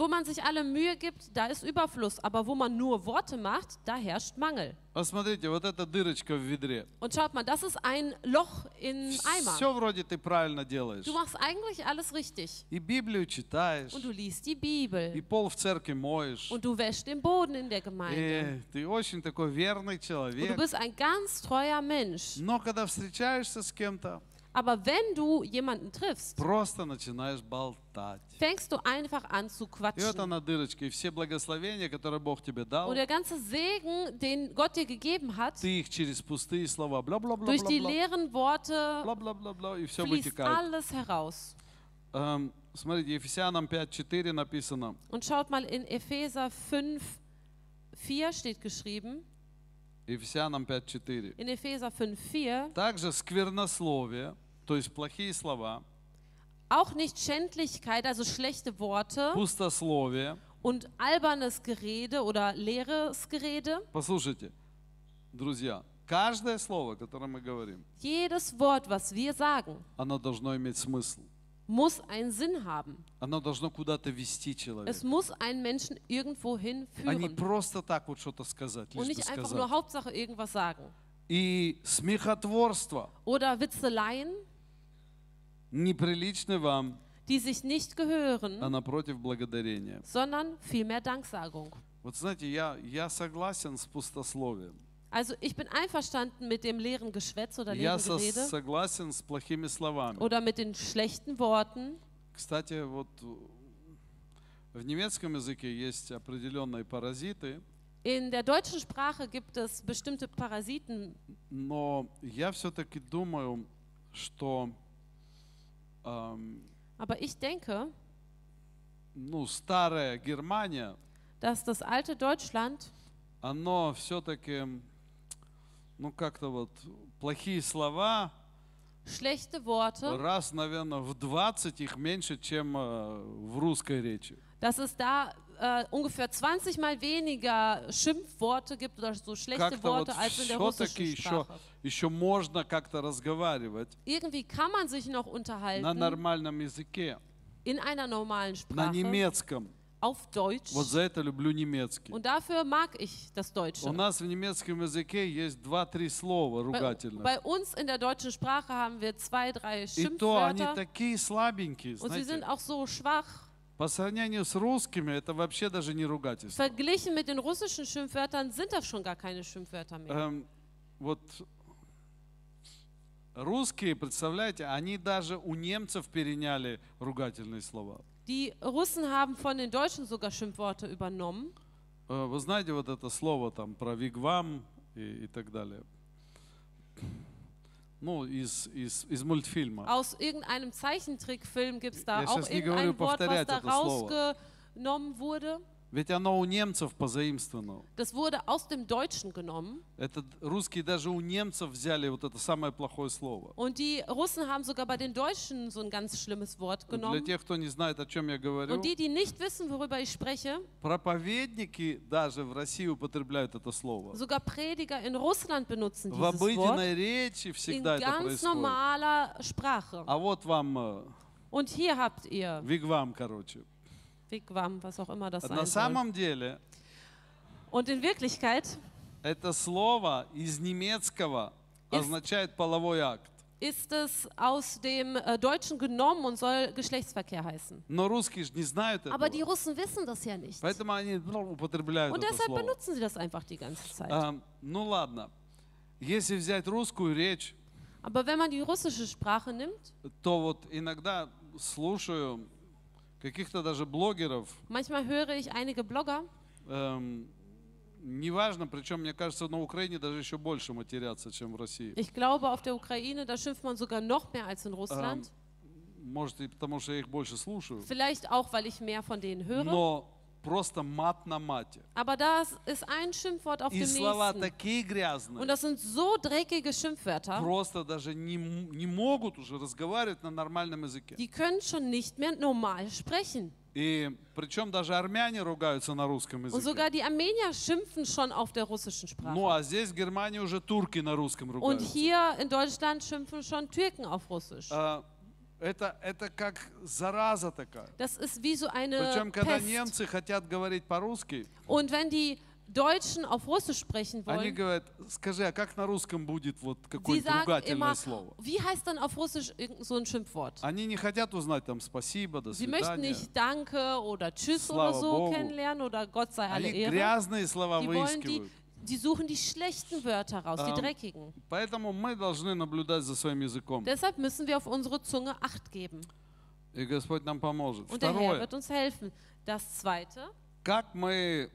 Wo man sich alle Mühe gibt, da ist Überfluss, aber wo man nur Worte macht, da herrscht Mangel. Посмотрите, вот эта дырочка в ведре. Und schaut mal, das ist ein Loch in Eimer. Все вроде ты правильно делаешь. Du machst eigentlich alles richtig. И Библию читаешь, Und du liest die и Bibel. пол в церкви моешь. Und du wäschst den Boden in der Gemeinde. И ты очень такой верный Und du человек. bist ein ganz treuer Mensch. Но когда встречаешься с кем-то, Aber wenn du jemanden triffst, просто начинаешь болтать. fängst du einfach an zu И вот quatschen. она дырочка, и все благословения, которые Бог тебе дал, Und der ganze Segen, den Gott dir gegeben hat, ты их через пустые слова, durch die бла-бла-бла-бла-бла, leeren Worte бла-бла-бла-бла, и все fließt вытекает. alles heraus. Эм, Смотрите, Ефесянам 5.4 написано, Und schaut mal in Epheser 5, 4 steht geschrieben, Ефесянам 5.4. in Epheser 5, 4, Также сквернословие, то есть плохие слова, auch nicht Schändlichkeit, also schlechte Worte пустословие. und albernes Gerede oder leeres Gerede. Послушайте, друзья, каждое слово, которое мы говорим, Jedes Wort, was wir sagen, оно должно иметь смысл. muss einen Sinn haben. Оно должно куда-то вести человека. Es muss einen Menschen irgendwo А не hinführen просто так вот что-то сказать, und лишь бы nicht einfach nur сказать. Hauptsache irgendwas sagen. И смехотворство Oder Witzeleien, Неприличны вам, die sich nicht а gehören, напротив благодарения. sondern vielmehr Danksagung. Вот знаете, я, я согласен с пустословием. Also ich bin einverstanden mit dem leeren Geschwätz oder Я leeren со- Gerede согласен с плохими словами. oder mit den schlechten Worten. Кстати, вот в немецком языке есть определенные паразиты, In der deutschen Sprache gibt es bestimmte Parasiten, но я все-таки думаю, что эм, aber ich denke, ну, старая Германия, dass das alte Deutschland оно все-таки, ну, как-то вот плохие слова, schlechte Worte, раз, наверное, в 20 их меньше, чем э, в русской речи. dass es da äh, ungefähr 20 mal weniger Schimpfworte gibt oder so schlechte Как-то вот Worte als in der все-таки russischen еще, Sprache. еще можно как-то разговаривать Irgendwie kann man sich noch на unterhalten нормальном языке, in einer normalen на Sprache немецком. auf Deutsch. Вот за это люблю немецкий. Und dafür mag ich das Deutsche. У нас в немецком языке есть два-три слова Bei, ругательных. bei uns in der deutschen Sprache haben wir zwei, drei И то они Schimpfwörter такие слабенькие, und sie sind знаете. auch so schwach. По сравнению с русскими это вообще даже не ругательство. Verglichen mit den russischen Schimpfwörtern sind das schon gar keine Schimpfwörter mehr. Эм, вот русские, представляете, они даже у немцев переняли ругательные слова. Die Russen haben von den Deutschen sogar Schimpfworte übernommen. Э, Вы знаете вот это слово там про вигвам и, и так далее? Ну, из, из, из мультфильма. Aus irgendeinem Zeichentrickfilm gibt es da Я auch щас не говорю irgendein Wort, was повторять da это слово. rausgenommen wurde. Ведь оно у немцев позаимствовано. Das wurde aus dem Deutschen genommen. Это русские даже у немцев взяли вот это самое плохое слово. Und die Russen haben sogar bei den Deutschen so ein ganz schlimmes Wort Для genommen. тех, кто не знает, о чем я говорю, Und die, die nicht wissen, worüber ich spreche, проповедники даже в России употребляют это слово. sogar Prediger in Russland benutzen В dieses Wort обыденной речи in всегда это ganz происходит. normaler Sprache. А вот вам э, Und hier habt ihr вигвам, короче. Wigwam, was auch immer das На sein soll. самом деле Und in Wirklichkeit это слово из немецкого Ist- означает половой акт. ist es aus dem äh, Deutschen genommen und soll Geschlechtsverkehr heißen. Но русские же не знают Aber die этого. Russen wissen das ja nicht. Поэтому они ну, употребляют Und это deshalb слово. benutzen sie das einfach die ganze Zeit. А, ну ладно. Если взять русскую речь, Aber wenn man die russische Sprache nimmt, то вот иногда слушаю каких-то даже блогеров, manchmal höre ich einige Blogger, эм, неважно, причем, мне кажется, на Украине даже еще больше матерятся, чем в России. ich glaube auf der Ukraine, da schimpft man sogar noch mehr als in Russland. Может, и потому что я их больше слушаю. Vielleicht auch, weil ich mehr von denen höre. Но просто мат на мате. Aber das ist ein Schimpfwort auf И dem слова nächsten. такие Und грязные, das sind so dreckige Schimpfwörter, просто даже не, м- не могут уже разговаривать на нормальном языке. die können schon nicht mehr normal sprechen. И причем даже армяне ругаются на русском Und языке. sogar die Armenier schimpfen schon auf der russischen Sprache. Ну а здесь в Германии уже турки на русском Und ругаются. hier in Deutschland schimpfen schon Türken auf Russisch. А, Это, это как зараза такая. Das ist wie so eine Причем, когда Pest. немцы хотят говорить по-русски, Und wenn die Deutschen auf Russisch sprechen они wollen, говорят, скажи, а как на русском будет вот какое-то ругательное immer, слово? wie heißt dann auf Russisch so ein Schimpfwort? Они не хотят узнать там спасибо, до Sie möchten свидания. nicht Danke oder Tschüss Slava oder so Bogu. kennenlernen oder Gott sei alle Они Ehre. грязные слова Die wollen die, выискивают. die suchen die schlechten Wörter raus, die Ähm, dreckigen. Поэтому мы должны наблюдать за своим языком. Deshalb müssen wir auf unsere Zunge Acht geben. И Господь нам поможет. Und der Herr Второе. wird uns helfen. Das Zweite, Как мы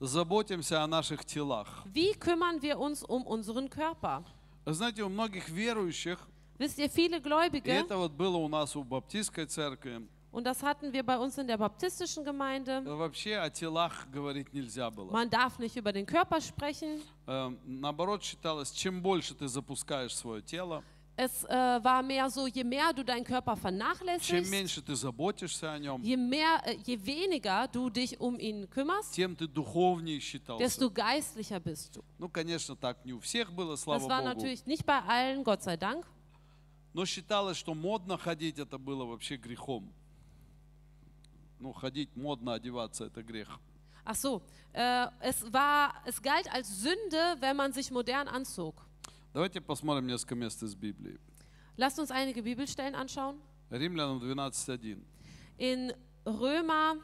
заботимся о наших телах. wie kümmern wir uns um unseren Körper? Вы знаете, у многих верующих, Wisst ihr, viele и Gläubige, это вот было у нас у баптистской церкви, und das hatten wir bei uns in der baptistischen Gemeinde, вообще о телах говорить нельзя было. man darf nicht über den Körper sprechen. Эм, Наоборот, считалось, чем больше ты запускаешь свое тело, Es äh, war mehr so, je mehr du deinen Körper чем vernachlässigst, меньше ты заботишься о нем, je, mehr, äh, je weniger du dich um ihn kümmerst, тем ты духовнее считался. desto geistlicher bist du. Ну, конечно, так не у всех было, Das слава war Богу. natürlich nicht bei allen, Gott sei Dank. Но считалось, что модно ходить это было вообще грехом. Ну, ходить модно, одеваться это грех. Ach so, äh, es, war, es galt als Sünde, wenn man sich modern anzog. Давайте посмотрим несколько мест из Библии. Lasst uns einige Bibelstellen anschauen. Римлянам 12.1. In Römer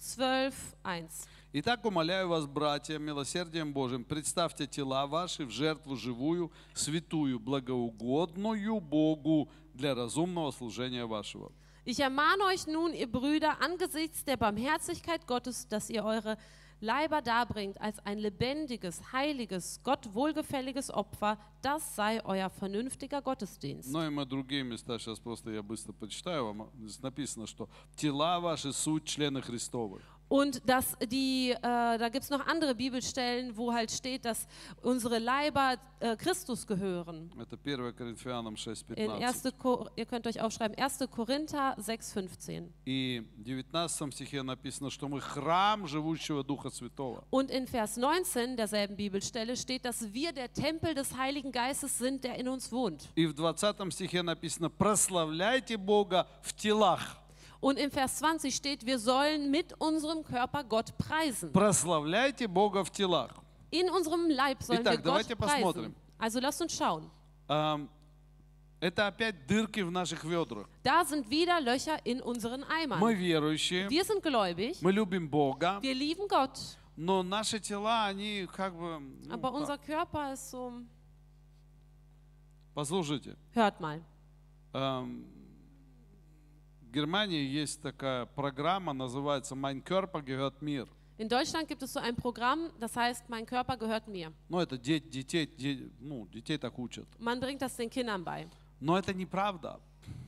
12, 1. Итак, умоляю вас, братья, милосердием Божьим, представьте тела ваши в жертву живую, святую, благоугодную Богу для разумного служения вашего. Ich ermahne euch nun, ihr Brüder, angesichts der Barmherzigkeit Gottes, dass ihr eure Leiber darbringt als ein lebendiges, heiliges, Gott wohlgefälliges Opfer. Das sei euer vernünftiger Gottesdienst. Ну и мы другие места, сейчас просто я быстро почитаю вам. Здесь написано, что тела ваши суть члены Христовы. Und dass die, äh, da gibt es noch andere Bibelstellen, wo halt steht, dass unsere Leiber äh, Christus gehören. Это 1 Коринфянам In 6.15. 1. Ko ihr könnt euch aufschreiben, 1. Korinther 6,15. И в 19 стихе написано, что мы храм живущего Духа Святого. Und in Vers 19 derselben Bibelstelle steht, dass wir der Tempel des Heiligen Geistes sind, der in uns wohnt. И в 20 стихе написано, прославляйте Бога в телах. Und im Vers 20 steht, wir sollen mit unserem Körper Gott preisen. Прославляйте Бога в телах. In unserem Leib sollen Итак, wir Gott давайте preisen. посмотрим. Also lasst uns schauen. Ам, Это опять дырки в наших ведрах. Da sind wieder Löcher in unseren Мы Eimern. верующие, Wir sind gläubig, мы любим Бога, wir lieben Gott, но наши тела, они как бы... ну, aber так. unser Körper ist so, Послушайте, hört mal. ам, в Германии есть такая программа, называется «Mein Körper gehört mir». In Deutschland gibt es so ein Programm, das heißt, mein Körper gehört mir. Ну, это де- детей, де- ну, детей так учат. Man bringt das den Kindern bei. Но это неправда.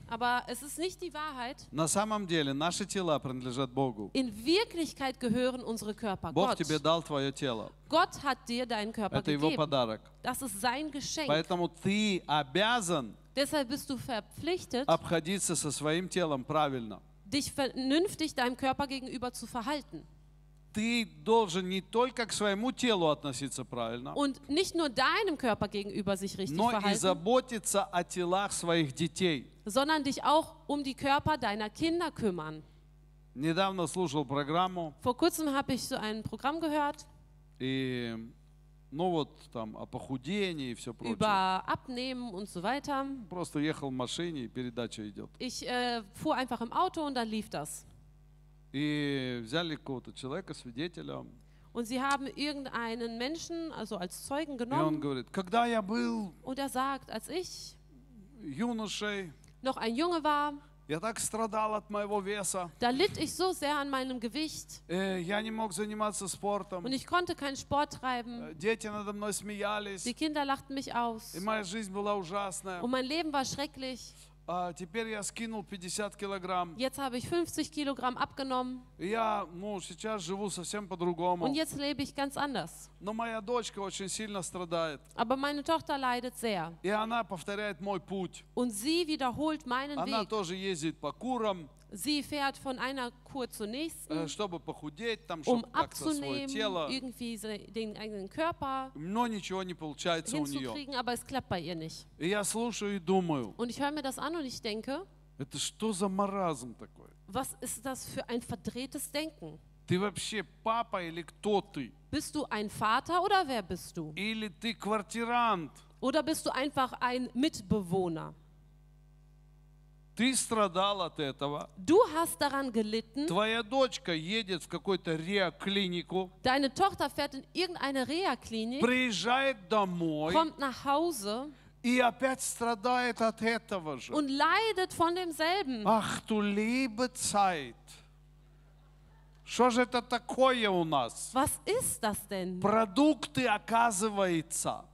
Aber es ist nicht die Wahrheit. На самом деле наши тела принадлежат Богу. In Wirklichkeit gehören unsere Körper Бог Gott. тебе дал твое тело. Gott hat dir deinen Körper Это его gegeben. подарок. Das ist sein Geschenk. Поэтому ты обязан Deshalb bist du verpflichtet, обходиться со своим телом правильно. dich vernünftig deinem Körper gegenüber zu verhalten. Ты должен не только к своему телу относиться правильно, Und nicht nur deinem Körper gegenüber sich richtig но и verhalten, заботиться о телах своих детей. sondern dich auch um die Körper deiner Kinder kümmern. Недавно слушал программу, Vor kurzem habe ich so ein Programm gehört и, ну вот там о похудении и все прочее. über Abnehmen und so weiter. Просто ехал в машине, и передача идет. Ich äh, fuhr einfach im Auto und dann lief das. И взяли какого-то человека, свидетеля, Und sie haben irgendeinen Menschen, also als Zeugen genommen, говорит, und er sagt, als ich юношей, noch ein Junge war, Da litt ich so sehr an meinem Gewicht. Und ich konnte keinen Sport treiben. Die Kinder lachten mich aus. Und mein Leben war schrecklich. А теперь я скинул 50 килограмм. Jetzt habe ich 50 Kilogramm abgenommen я, ну, сейчас живу совсем по-другому. und jetzt lebe ich ganz anders. Но моя дочка очень сильно страдает. Aber meine Tochter leidet sehr И она повторяет мой путь. und sie wiederholt meinen Она Weg. тоже ездит по курам. Sie fährt von einer Kur zur э, nächsten, чтобы похудеть, там, um чтобы как-то свое abzunehmen, тело. irgendwie se- den eigenen Körper Но ничего не получается у нее. hinzukriegen, aber es klappt bei ihr nicht. И я слушаю и думаю, Und ich höre mir das an und ich denke, это что за маразм такой? was ist das für ein verdrehtes Denken? Ты вообще папа или кто ты? Bist du ein Vater oder wer bist du? Или ты квартирант? Oder bist du einfach ein Mitbewohner? Ты страдал от этого. Du hast daran gelitten, Твоя дочка едет в какую-то реоклинику, deine Tochter fährt in irgendeine Reha-Klinik, приезжает домой kommt nach Hause и опять страдает от этого же. und leidet von demselben. Ах, du liebe Zeit. Что же это такое у нас? Was ist das denn? Продукты, оказывается,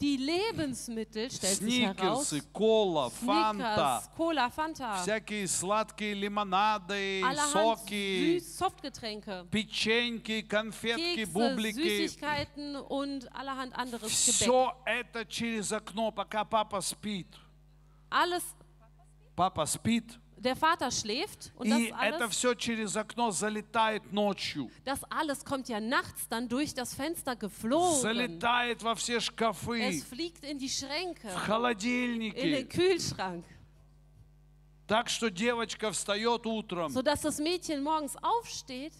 Die Lebensmittel, stellt sich heraus, сникерсы, кола, фанта, Snickers, Cola, Fanta, всякие сладкие лимонады, allerhand соки, Süß Softgetränke, печеньки, конфетки, Kekse, бублики. Süßigkeiten und allerhand anderes Gebäck. Все это через окно, пока папа спит. Alles, Папа спит, der Vater schläft und и das это alles, все через окно залетает ночью. das alles kommt ja nachts dann durch das Fenster geflogen. Залетает во все шкафы, Es fliegt in die Schränke, в in den холодильники. Kühlschrank, Так что девочка встает утром sodass das Mädchen morgens aufsteht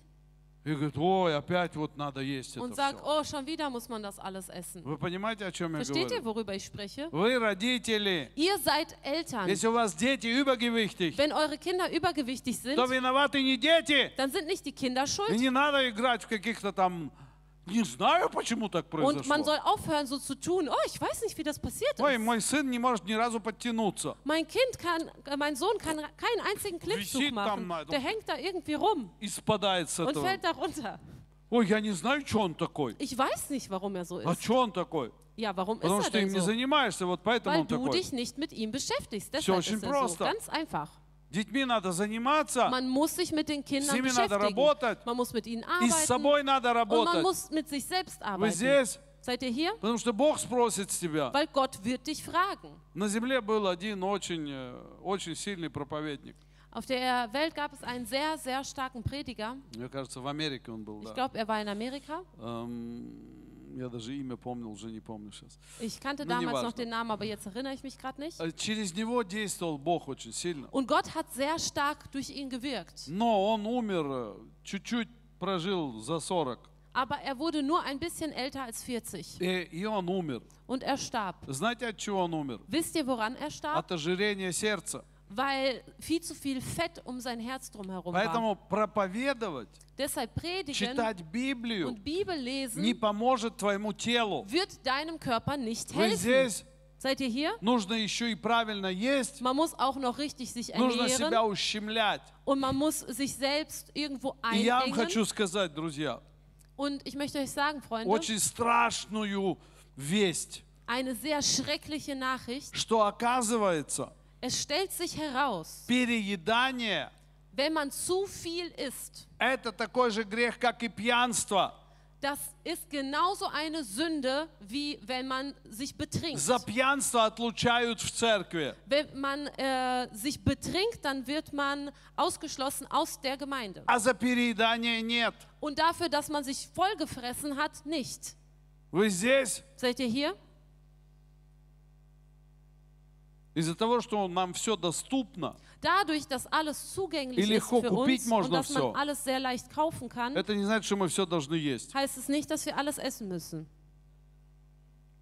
и говорит, ой, опять вот надо есть und это sagt, все. oh, schon wieder muss man das alles essen. Вы понимаете, о чем я Versteht ihr, говорю? worüber ich spreche? Вы родители. Ihr seid Eltern. Если у вас дети übergewichtig, Wenn eure Kinder übergewichtig sind, то виноваты не дети. dann sind nicht die Kinder И не надо играть в каких-то там, не знаю, почему так Und man произошло. soll aufhören, so zu tun. Oh, ich weiß nicht, wie das passiert Ой, ist. мой сын не может ни разу подтянуться. Mein Kind kann, äh, mein Sohn kann keinen einzigen Klimmzug Висит там machen. на этом. Der hängt da irgendwie rum И спадает с und этого. fällt da runter. Ой, я не знаю, что он такой. Ich weiß nicht, warum er so А ist. что он такой? Ja, warum Потому ist er что им denn не so? занимаешься, вот поэтому Weil он du такой. dich nicht mit ihm beschäftigst. Всё Deshalb очень ist er so. просто. Ganz einfach. Детьми надо заниматься, Man muss sich mit den Kindern ними надо работать, Man muss mit ihnen и с arbeiten. собой надо Und man работать. muss mit sich selbst Вы arbeiten. здесь? Seid ihr hier? Потому что Бог спросит с тебя. Weil Gott wird dich fragen. На земле был один очень, э, очень сильный проповедник. Auf der Welt gab es einen sehr, sehr starken Prediger. Мне кажется, в Америке он был, Ich glaube, er war in Amerika. Эм, Я даже имя помнил, уже не помню сейчас. Ich kannte Ну, damals noch den Namen, aber jetzt erinnere ich mich gerade nicht. Э, Через него действовал Бог очень сильно. Und Gott hat sehr stark durch ihn gewirkt. Но он умер, э, чуть-чуть прожил за 40. Aber er wurde nur ein bisschen älter als 40 И, и он умер. und er starb. Знаете, от чего он умер? Wisst ihr, woran er starb? От ожирения сердца. Weil viel zu viel Fett um sein Herz drumherum war. Поэтому проповедовать, Deshalb predigen читать Библию und Bibel не lesen поможет твоему телу. wird deinem Körper nicht Вы helfen. здесь Seid ihr hier? нужно еще и правильно есть, Man muss auch noch richtig sich нужно ernähren себя ущемлять. und man muss sich selbst irgendwo И я вам einengen. хочу сказать, друзья, Und ich möchte euch sagen, Freunde, очень страшную весть, eine sehr schreckliche Nachricht. что оказывается, Es stellt sich heraus, переедание wenn man zu viel isst, – это такой же грех, как и пьянство. das ist genauso eine Sünde, wie wenn man sich betrinkt. За пьянство отлучают в церкви. Wenn man äh, sich betrinkt, dann wird man ausgeschlossen aus der Gemeinde. А за переедание нет. Und dafür, dass man sich vollgefressen hat, nicht. Вы здесь Seid ihr hier? Из-за того, что нам все доступно. Dadurch, dass alles zugänglich И ist легко für купить uns можно und dass man всё. alles sehr leicht kaufen kann, Это не значит, что мы все должны есть. heißt es nicht, dass wir alles essen müssen.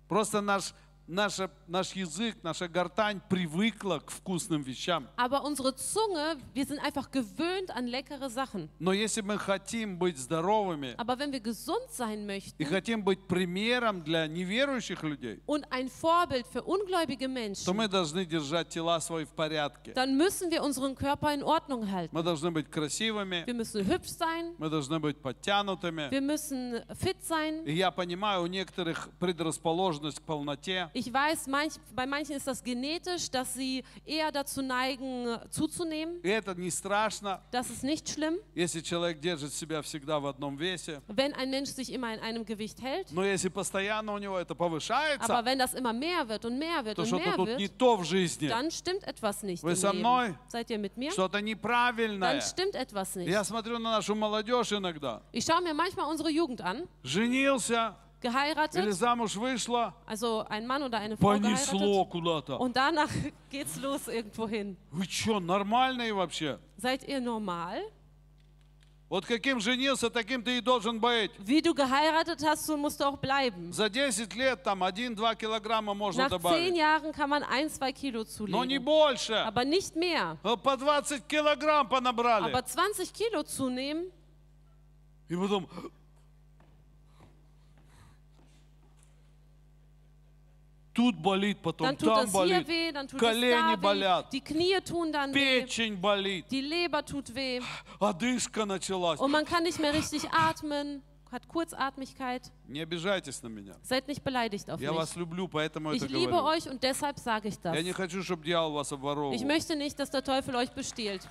Просто наш, наша, наш язык, наша гортань привыкла к вкусным вещам. Aber unsere Zunge, wir sind einfach gewöhnt an leckere Sachen. Но если мы хотим быть здоровыми Aber wenn wir gesund sein и möchten хотим быть примером для неверующих людей, und ein Vorbild für ungläubige то Menschen, мы должны держать тела свои в порядке. dann müssen wir unseren Körper in Ordnung halten. Мы должны быть красивыми, Wir müssen hübsch sein, мы должны быть подтянутыми. wir müssen fit sein. И я понимаю, у некоторых предрасположенность к полноте. Ich weiß, manch, bei manchen ist das genetisch, dass sie eher dazu neigen, äh, zuzunehmen. И это не страшно, Das ist nicht schlimm, если человек держит себя всегда в одном весе. wenn ein Mensch sich immer in einem Gewicht hält. Но если постоянно у него это повышается, Aber wenn das immer mehr wird und mehr wird то und что-то mehr тут не wird, то в жизни. dann stimmt etwas nicht Вы im со мной? Leben. Seid ihr mit mir? Что-то неправильное. Dann stimmt etwas nicht. Я смотрю на нашу молодежь иногда. Ich schaue mir manchmal unsere Jugend an, Женился или geheiratet, замуж вышла, also ein Mann oder eine Frau понесло geheiratet куда-то. und danach geht's los irgendwo hin. Вы что, нормальные вообще? Seid ihr normal? Вот каким женился, таким ты и должен быть. Wie du geheiratet hast, so musst du auch bleiben. За 10 лет там 1-2 килограмма можно Nach zehn добавить. Jahren kann man ein, zwei Kilo Но не zulegen, больше. aber nicht mehr. А По 20 килограмм понабрали. Aber 20 Kilo zunehmen, И потом... Тут болит, потом dann tut там das hier болит, weh, dann tut колени es da weh, болят, die Knie tun dann weh, печень болит, die Leber tut weh одышка началась. und man kann nicht mehr richtig atmen, hat Kurzatmigkeit. Не обижайтесь на меня. Seid nicht beleidigt auf Я вас mich. люблю, поэтому Ich это liebe говорю. euch und deshalb sage ich das. Я не хочу, чтобы дьявол вас обворовывал. Ich möchte nicht, dass der Teufel euch bestiehlt.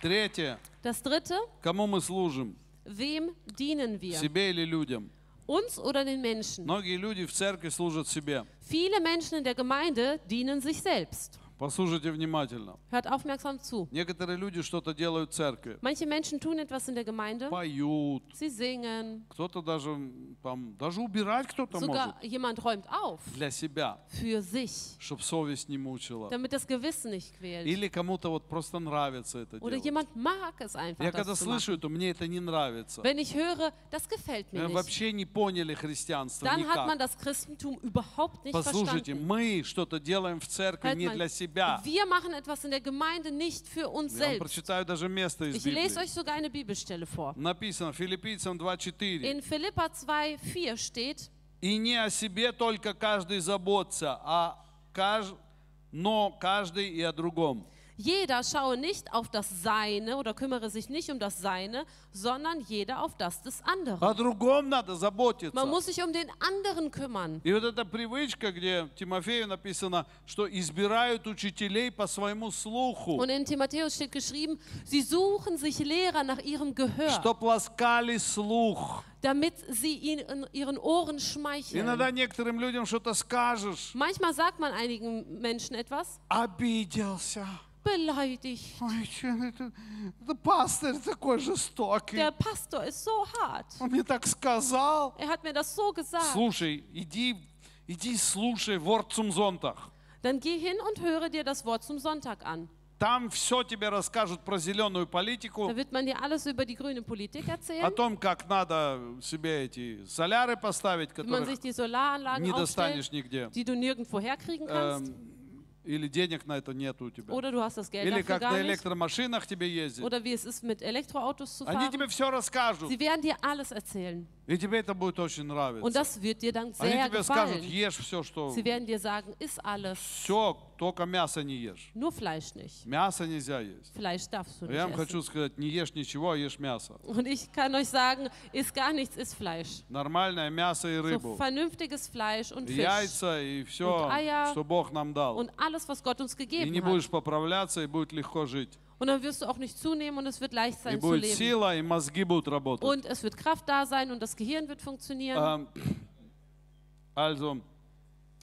Третье. Das dritte, Кому мы служим? wem dienen wir? Себе или людям? Uns oder den Menschen? Многие люди в церкви служат себе. Viele Menschen in der Gemeinde dienen sich selbst. Послушайте внимательно. Hört aufmerksam zu. Некоторые люди что-то делают в церкви. Manche Menschen tun etwas in der Gemeinde. Поют. Sie singen. Кто-то даже, там, даже убирать кто-то может. Sogar jemand räumt auf Для себя. für sich, Чтобы совесть не мучила. damit das Gewissen nicht quält. Или кому-то вот просто нравится это Oder делать. jemand mag es einfach, Я когда слышу это, мне это не нравится. Wenn ich höre, das gefällt mir Мы nicht, вообще не поняли христианство dann hat man никак. das Christentum überhaupt nicht Послушайте, verstanden. мы что-то делаем в церкви Halt не для себя. Wir machen etwas in der Gemeinde nicht für uns Я вам selbst. прочитаю даже место из Ich lese Библии. euch sogar eine Bibelstelle vor. Написано, Филиппийцам 2.4. In Philippa 2,4 steht, И не о себе только каждый заботится, а кажд... но каждый и о другом. jeder schaue nicht auf das Seine oder kümmere sich nicht um das Seine, sondern jeder auf das des О anderen. другом надо заботиться. Man muss sich um den anderen kümmern. И вот эта привычка, где Тимофею написано, что избирают учителей по своему слуху, Und in Timotheus steht geschrieben, sie suchen sich Lehrer nach ihrem Gehör, чтоб ласкали слух. damit sie ihn in ihren Ohren schmeicheln. Иногда некоторым людям что-то скажешь, Manchmal sagt man einigen Menschen etwas, обиделся. Beleidigt. Ой, это, пастор такой жестокий. Der Pastor ist so hart. Он мне так сказал. Er hat mir das so gesagt. Слушай, иди, иди слушай Wort zum Sonntag. Dann geh hin und höre dir das Wort zum Sonntag an. Там все тебе расскажут про зеленую политику, Da wird man dir alles über die grüne Politik о erzählen, том, как надо себе эти соляры поставить, Solaranlagen не достанешь нигде. die du nirgendwo herkriegen kannst. Эм, Или денег на это нет у тебя. Oder du hast das Geld Или как на электромашинах тебе ездить. Oder wie es ist, mit Elektroautos zu Они fahren. тебе все расскажут. Sie werden dir alles erzählen. И тебе это будет очень Und нравиться. das wird dir dann Они sehr тебе скажут, gefallen. ешь все, что... Sie werden dir sagen, iss alles, Все, только мясо не ешь. nur Fleisch nicht. Мясо нельзя есть. Fleisch darfst du nicht Я вам essen. хочу сказать, не ешь ничего, а ешь мясо. Und ich kann euch sagen, iss gar nichts, iss Fleisch. Нормальное мясо и So рыбу. vernünftiges Fleisch und И Fisch. яйца, и все, Und Eier. что Бог нам дал. Und alles, was Gott uns И не gegeben hat. будешь поправляться, и будет легко жить. Und dann wirst du auch nicht zunehmen und es wird leicht И sein zu будет leben. сила, и мозги будут работать. Und es wird Kraft da sein und das Gehirn wird funktionieren. Ам, Also,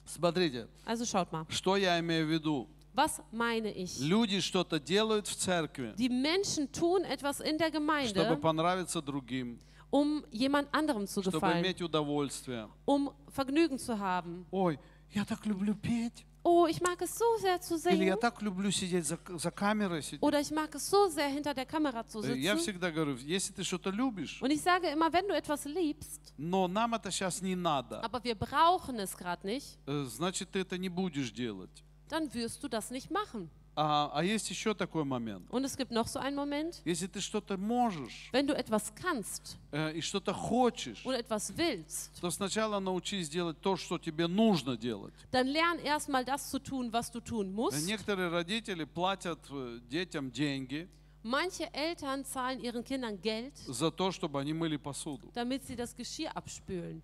смотрите, Also schaut mal, что я имею в виду. was meine ich? Люди что-то делают в церкви, Die Menschen tun etwas in der чтобы Gemeinde, понравиться другим, um jemand anderem zu чтобы gefallen, иметь удовольствие. um Vergnügen zu haben. Ой, я так люблю петь. Oh, ich mag es so sehr zu Или я singen. так люблю сидеть за, за камерой. Сидеть. Oder ich mag es so sehr, hinter der Kamera zu Э, Я sitzen. всегда говорю, если ты что-то любишь, Und ich sage immer, wenn du etwas liebst, но нам это сейчас не надо, aber wir brauchen es gerade nicht, э, значит, ты это не будешь делать. dann wirst du das nicht machen. А, а есть еще такой момент. Und es gibt noch so einen Moment, Если ты что-то можешь wenn du etwas kannst э, и что-то хочешь, oder etwas willst, то сначала научись делать то, что тебе нужно делать. dann lern erstmal das zu tun, was du tun Э, musst. Некоторые родители платят э, детям деньги, Manche Eltern zahlen ihren Kindern Geld, за то, чтобы они мыли посуду. damit sie das Geschirr abspülen.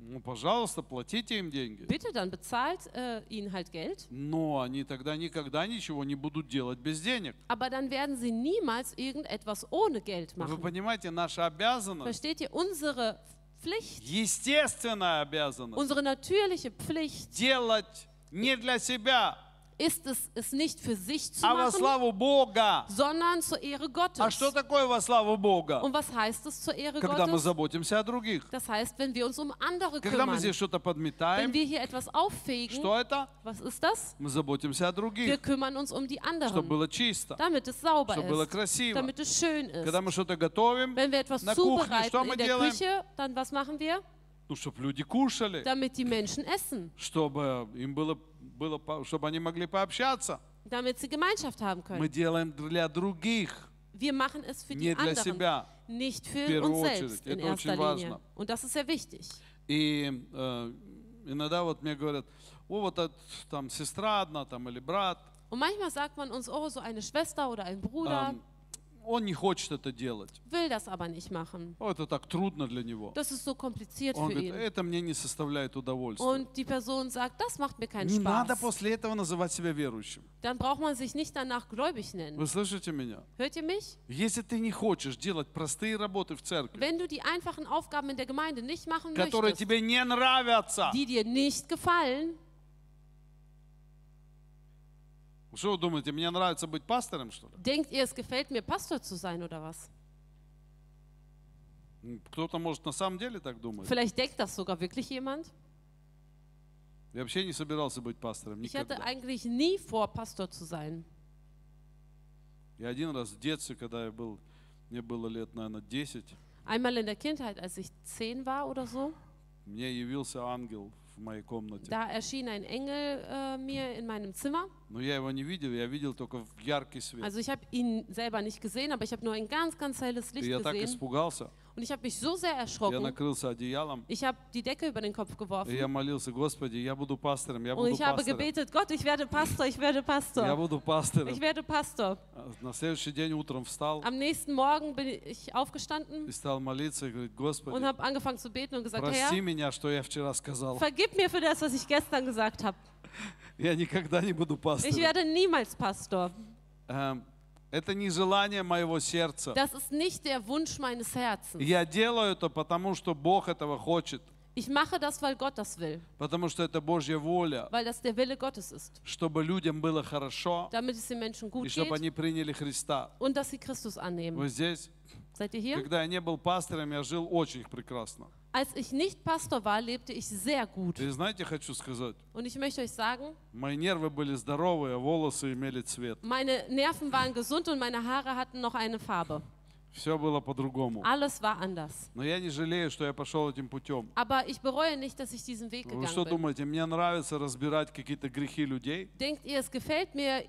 Ну, пожалуйста, платите им деньги. Bitte, dann bezahlt äh, ihnen halt Geld. Но они тогда никогда ничего не будут делать без денег. Aber dann werden sie niemals irgendetwas ohne Geld Вы machen. понимаете, наша обязанность, Versteht ihr? Unsere Pflicht, естественная обязанность, unsere natürliche Pflicht делать не для себя, ist es, es nicht für sich zu а во machen, славу Бога. sondern zur Ehre А Gottes. что такое во славу Бога? Und was heißt es zur Ehre Когда мы Gottes? заботимся о других. Das heißt, wenn wir uns um andere Когда мы kümmern, здесь что-то wenn подметаем, wir hier etwas auffegen, что это? was ist das? Мы заботимся о Wir других, kümmern uns um die чтобы anderen, было чисто, damit es sauber чтобы было ist, красиво. damit es schön ist. Когда мы что-то готовим, Wenn wir etwas на кухне, zubereiten что мы in der делаем? Küche, dann was machen wir? ну, чтобы люди kушали, Damit die Menschen essen, чтобы им было, было, чтобы они могли пообщаться. damit sie Gemeinschaft haben Мы können. делаем для других, Wir machen es für die не для anderen, себя. nicht für первую uns очередь. selbst in Это erster Linie. важно. Und das ist sehr wichtig. И э, иногда вот мне говорят, о, вот это, там сестра одна там или брат, Und manchmal sagt man uns, oh, so eine Schwester oder ein Bruder эм, он не хочет это делать. will das aber nicht machen. О, это так трудно для него. Das ist so kompliziert Он für говорит, ihn. это мне не составляет удовольствия. Und die Person sagt, das macht mir keinen Не надо Spaß. после этого называть себя верующим. Dann braucht man sich nicht danach gläubig nennen. Вы слышите меня? Hört ihr mich? Если ты не хочешь делать простые работы в церкви, Wenn du die einfachen Aufgaben in der Gemeinde nicht machen которые möchtest, тебе не нравятся, die dir nicht gefallen, что вы думаете, мне нравится быть пастором, что ли? denkt ihr, es gefällt mir, Pastor zu sein oder was? Кто-то может на самом деле так думать. Vielleicht denkt das sogar wirklich jemand. Я вообще не собирался быть пастором Ich hatte никогда. eigentlich nie vor, Pastor zu sein. Я один раз в детстве, когда я был, мне было лет, наверное, 10, Einmal in der Kindheit, als ich zehn war oder so, мне явился ангел в моей комнате. da erschien ein Engel äh, mir in meinem Zimmer. Но я его не видел, я видел только в яркий свет. Also ich habe ihn selber nicht gesehen, aber ich habe nur ein ganz, ganz helles И Licht я так gesehen. испугался. Und ich habe mich so sehr erschrocken. Ich habe die Decke über den Kopf geworfen. Und ich habe gebetet, Gott, ich werde Pastor, ich werde Pastor. Ich werde Pastor. Am nächsten Morgen bin ich aufgestanden und habe angefangen zu beten und gesagt, Herr, vergib mir für das, was ich gestern gesagt habe. Ich werde niemals Pastor. Ähm, Это не желание моего сердца. Das ist nicht der Wunsch meines Herzens. Я делаю это потому, что Бог этого хочет. Ich mache das, weil Gott das will, Потому что это Божья воля, weil das der Wille Gottes ist, чтобы людям было хорошо damit es den Menschen и gut чтобы geht они приняли Христа. und dass sie Christus annehmen. Вот здесь, Seid ihr hier? когда я не был пастором, я жил очень прекрасно. Als ich nicht Pastor war, lebte ich sehr gut. И знаете, хочу сказать, Und ich möchte euch sagen, мои нервы были здоровые, а волосы имели цвет. meine Nerven waren gesund und meine Haare hatten noch eine Farbe. Все было по-другому. Alles war anders. Но я не жалею, что я пошел этим путем. Aber ich bereue nicht, dass ich diesen Weg Вы что bin. думаете, мне нравится разбирать какие-то грехи людей? Denkt ihr, es gefällt mir,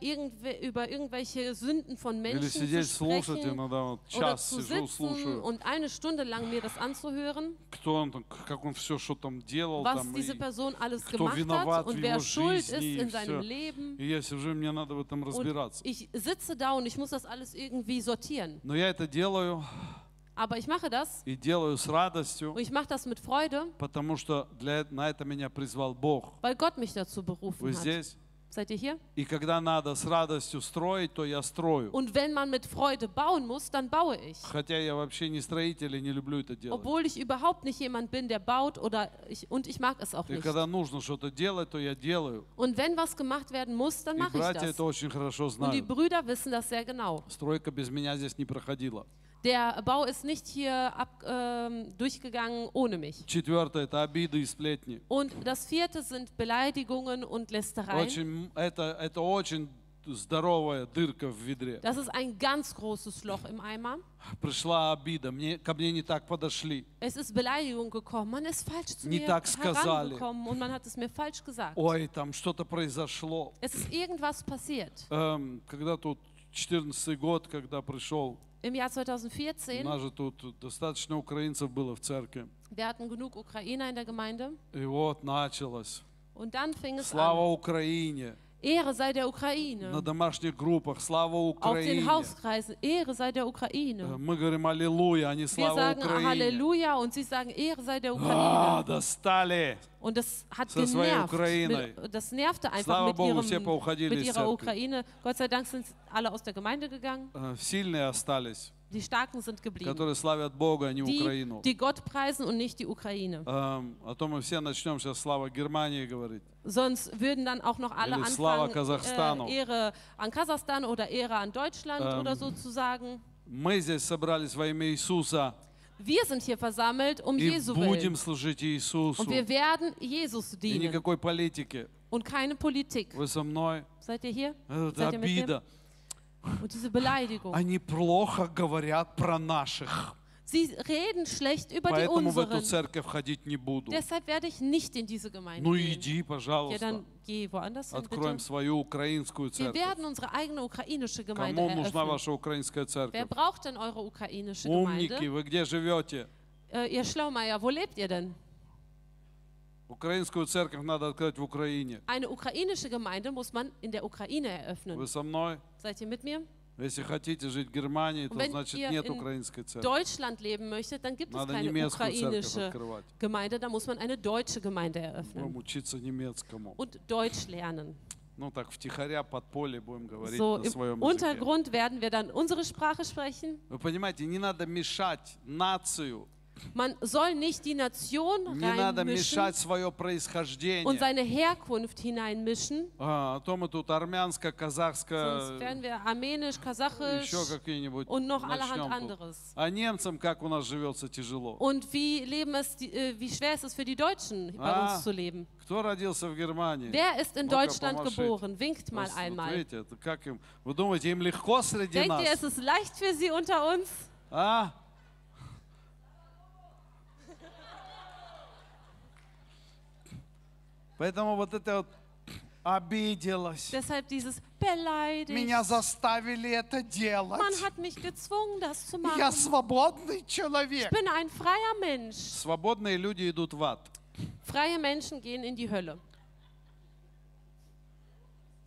über irgendwelche Sünden von Или zu сидеть слушать, иногда вот час сижу, слушаю, und eine Stunde lang mir das anzuhören, кто он, там, как он все, что там делал, was там, diese Person alles кто gemacht виноват hat в und его жизни и seinem. Leben. и я сижу, мне надо в этом Und разбираться. ich sitze da und ich muss das alles irgendwie sortieren. Но я это делаю Aber ich mache das и делаю с радостью, und ich mache das mit Freude, потому что для, на это меня призвал Бог. weil Gott mich dazu berufen Вы hat. Seid ihr hier? И когда надо с радостью строить, то я строю. Und wenn man mit Freude bauen muss, dann baue ich. Хотя я вообще не строитель и не люблю это делать. Obwohl ich überhaupt nicht jemand bin, der baut oder ich, und ich mag es auch И nicht. когда нужно что-то делать, то я делаю. Und wenn was gemacht werden muss, dann И mache ich das. это очень хорошо Und die знают. Brüder wissen das sehr genau. Стройка без меня здесь не проходила. Der Bau ist nicht hier ab, ähm, durchgegangen ohne mich. Четвертое – это обиды и сплетни. Und das vierte sind Beleidigungen und Lästereien. Очень, это, это очень здоровая дырка в ведре. Das ist ein ganz großes Loch im Eimer. Пришла обида, мне, ко мне не так подошли. Es ist Beleidigung gekommen. Man ist falsch zu Не mir так сказали. herangekommen und man hat es mir falsch gesagt. Ой, там что-то произошло. Es ist irgendwas passiert. Эм, когда тут 14 год, когда пришел, Im Jahr у 2014, нас же тут достаточно украинцев было в церкви. wir hatten genug Ukrainer in der Gemeinde. И вот началось. Und dann fing es Слава an. Украине! Ehre sei der на Ukraine. домашних группах, слава Auf den Украине. Hauskreisen, Ehre sei der Э, Ukraine. Мы говорим аллилуйя, а не Wir слава sagen Украине. Halleluja und sie sagen Ehre sei der А, Ukraine. достали. Und das hat So, das war ja genervt. Ukraine. Mit, das nervte einfach Слава mit, Богу, все ihrem, поуходили mit из ihrer церкви. Ukraine. Gott sei Dank sind alle aus der Gemeinde gegangen. Э, Сильные остались, Die Starken sind geblieben. которые славят Бога, а не Die, Украину. die Gott preisen und nicht die Ukraine. Эм, А то мы все начнем сейчас слава Германии говорить. Sonst würden dann auch noch alle Или Slava anfangen, Kasachstanu. äh, Ehre an Kasachstan oder Ehre an Deutschland Ähm, oder so zu sagen. Мы здесь собрались во имя Иисуса Wir sind hier versammelt um и Jesu будем Willen. служить Иисусу. Und wir werden Jesus И dienen никакой политики. und keine Politik. Вы со мной? Seid ihr hier? Это Seid ihr mit mir? Und diese Beleidigung. Они плохо говорят про наших. Sie reden schlecht über die Поэтому в эту unseren. церковь ходить не буду. Deshalb werde ich nicht in diese Gemeinde Ну gehen. иди, Ja, пожалуйста. dann geh woanders hin, Откроем bitte. свою украинскую Wir церковь. werden unsere eigene ukrainische Gemeinde Кому нужна eröffnen. ваша украинская Wer церковь? braucht denn eure ukrainische Умники, Gemeinde? вы где живете? Äh, ihr Schlaumeier, wo lebt ihr denn? Украинскую церковь надо открыть в Украине. Eine ukrainische Gemeinde muss man in der Ukraine eröffnen. Вы со мной? Seid ihr mit mir? Если хотите жить в Германии, то wenn значит нет украинской церкви. Deutschland leben möchtet, dann gibt es Надо keine немецкую церковь ukrainische. Gemeinde, da muss man eine deutsche Gemeinde Будем eröffnen учиться немецкому. und Deutsch lernen. Ну так, втихаря, подполье будем говорить So на im своем языке. Untergrund werden wir dann unsere Sprache sprechen. Вы понимаете, не надо мешать нацию, Man soll nicht die Nation не надо reinmischen мешать свое und происхождение. seine Herkunft hineinmischen. А, а то мы тут армянско, Sonst казахско, werden wir armenisch, kasachisch еще какие-нибудь und noch allerhand начнем тут. anderes. А немцам как у нас живется тяжело. Und wie, leben es, die- äh, wie schwer ist es für die Deutschen, bei Ah. uns zu leben? Кто родился в Германии? Wer ist in Ну-ка, Deutschland помашите. geboren? Winkt mal Вот einmal. видите, это как им? Вы думаете, им легко среди Denkt ihr, нас? es ist leicht für sie unter uns? А? Поэтому вот это вот обиделась. Deshalb dieses beleidigt. Меня заставили это Man делать. hat mich gezwungen, das zu Я machen. свободный Ich человек. bin ein freier Mensch. Свободные люди идут в ад. Freie Menschen gehen in die Hölle.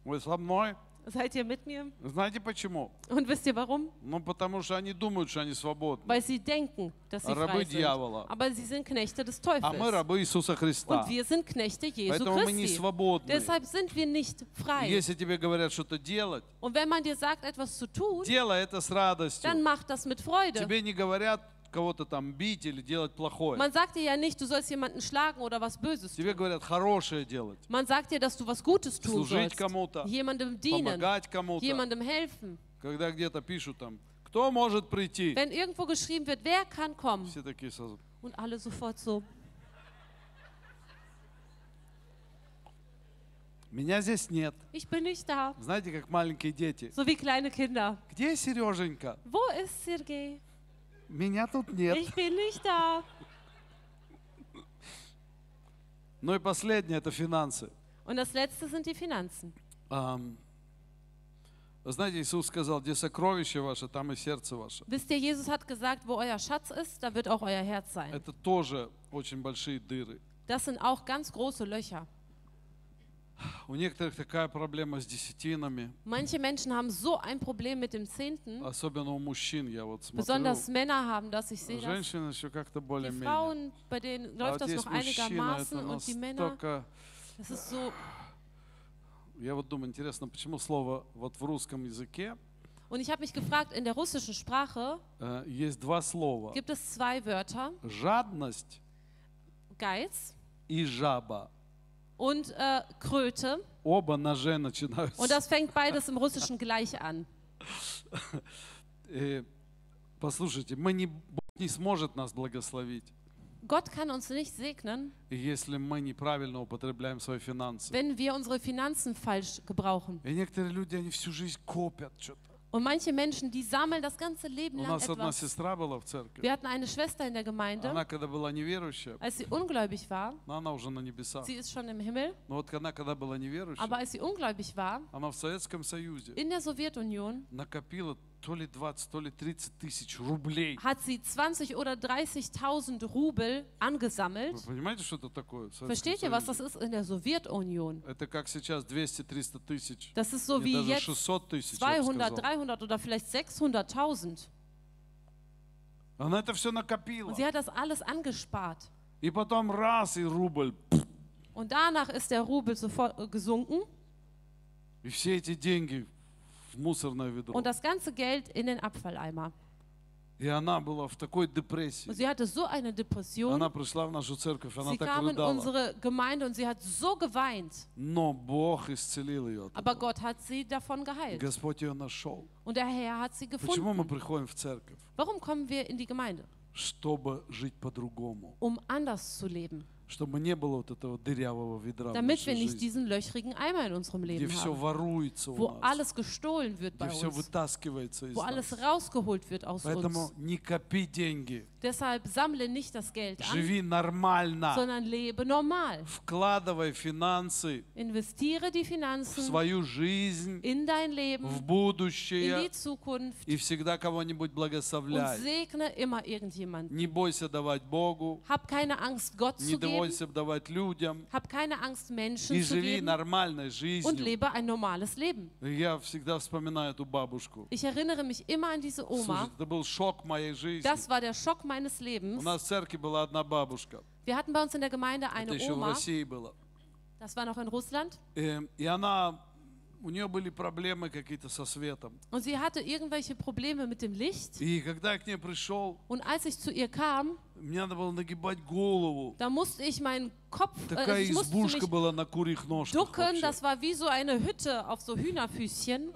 Вы со мной? Seid ihr mit mir? Знаете почему? Und wisst ihr warum? Ну, потому что они думают, что они свободны. Weil sie denken, dass sie Рабы frei sind. дьявола. Aber sie sind Knechte des А мы Teufels. рабы Иисуса Христа. Und wir sind Knechte Jesu Поэтому мы не Christi. свободны. Deshalb sind wir nicht frei. Если тебе говорят что-то делать, Und wenn man dir sagt, etwas zu tun, делай это с радостью. dann mach das mit Freude. Тебе не говорят кого-то там бить или делать плохое. Man sagt dir ja nicht, du sollst jemanden schlagen oder was Böses tun. Тебе говорят хорошее делать. Man sagt dir, dass du was Gutes tun Служить sollst. кому-то, Jemandem dienen, помогать кому-то. jemandem helfen. Когда где-то пишут там, кто может прийти? Wenn irgendwo geschrieben wird, wer kann kommen? Все такие сразу. Und alle sofort so, Меня здесь нет. ich bin nicht da. Знаете, как маленькие дети. So wie kleine Kinder. Где Сереженька? Wo ist Sergei? Меня тут нет. Ich bin nicht da. Ну и последнее, это финансы. Und das letzte sind die Finanzen. Ам, вы Знаете, Иисус сказал, где сокровище ваше, там и сердце ваше. Wisst ihr, Jesus hat gesagt, wo euer Schatz ist, da wird auch euer Herz sein. Это тоже очень большие дыры. Das sind auch ganz große Löcher. У некоторых такая проблема с десятинами, Manche Menschen haben so ein Problem mit dem Zehnten. особенно у мужчин, я вот смотрю. Besonders Männer haben das, ich sehe das. Женщины еще как-то Die более-менее. Frauen, bei denen А läuft das noch einigermaßen und die Männer, das ist so. Я вот думаю, интересно, почему слово вот в русском языке Und ich habe mich gefragt, in der russischen Sprache э, есть два слова. gibt es zwei Wörter, Жадность Geiz и жаба. Und äh, Kröte. Оба на «ж» начинаются. Und das fängt beides im Russischen gleich an. Э, послушайте, мы не, Бог не сможет нас благословить, Gott kann uns nicht segnen, если мы неправильно употребляем свои финансы. wenn wir unsere Finanzen falsch gebrauchen. И некоторые люди, они всю жизнь копят что-то. Und manche Menschen, die sammeln das ganze Leben У lang нас одна etwas. сестра была в церкви. Wir hatten eine Schwester in der Gemeinde, Она, когда была неверующая, als sie ungläubig war, но она уже на небесах. sie ist schon im Himmel, Но вот она, когда была неверующая, aber als sie ungläubig war, она в Советском Союзе in der Sowjetunion, накопила то ли 20, то ли 30 тысяч рублей. hat sie 20 oder 30.000 Rubel angesammelt. Вы понимаете, что это такое? в Советском Versteht ihr, was das Союзе? ist in der Sowjetunion? Это как сейчас 200-300 тысяч. Das ist so Нет, wie даже jetzt 600 тысяч, я бы 200, сказал. 300 oder vielleicht 600.000. Она это все накопила. Und sie hat das alles angespart. И потом раз, и рубль. Und danach ist der Rubel sofort äh, gesunken И все эти деньги в мусорное ведро. und das ganze Geld in den Abfalleimer. И она была в такой депрессии. Und sie hatte so eine Depression. Она пришла в нашу церковь, она Sie так kam in рыдала. unsere Gemeinde und sie hat so geweint. Но Бог исцелил ее. от Aber этого. Gott hat sie davon geheilt. Господь ее нашел. Und der Herr hat sie Почему мы gefunden. приходим в церковь? Warum kommen wir in die Gemeinde? Чтобы жить по-другому. Um anders zu leben. Чтобы не было вот этого дырявого ведра в Damit wir нашей nicht жизни, diesen löchrigen Eimer in unserem где Leben все haben. воруется у Wo нас, alles gestohlen wird где bei все uns. вытаскивается из Wo alles нас. rausgeholt wird aus Поэтому uns. не копи деньги, Deshalb sammle nicht das Geld an, живи нормально, sondern lebe normal. вкладывай финансы Investiere die в Finanzen свою жизнь, in dein Leben, в in будущее die Zukunft и всегда кого-нибудь und благословляй. segne immer irgendjemanden. Не бойся давать Богу, Hab keine Angst, Gott не zu geben. бойся давать людям Hab keine Angst, Menschen и zu живи geben нормальной und жизнью. lebe ein normales Leben. Я всегда вспоминаю эту бабушку. Ich erinnere mich immer an diese Слушайте, Oma. это был шок моей жизни. Das war der Schock meines У Lebens. нас в церкви была одна бабушка. Wir hatten bei uns in der Gemeinde Это eine еще в Oma, России было. das war noch in Russland, Э, И она, у нее были проблемы какие-то со светом. und sie hatte irgendwelche Probleme mit dem Licht. И когда я к ней пришел, Und als ich zu ihr kam, мне надо было нагибать голову. da musste ich meinen Kopf, äh, Такая ich musste избушка mich была на курьих ножках. ducken. Das war wie so eine Hütte auf so Hühnerfüßchen.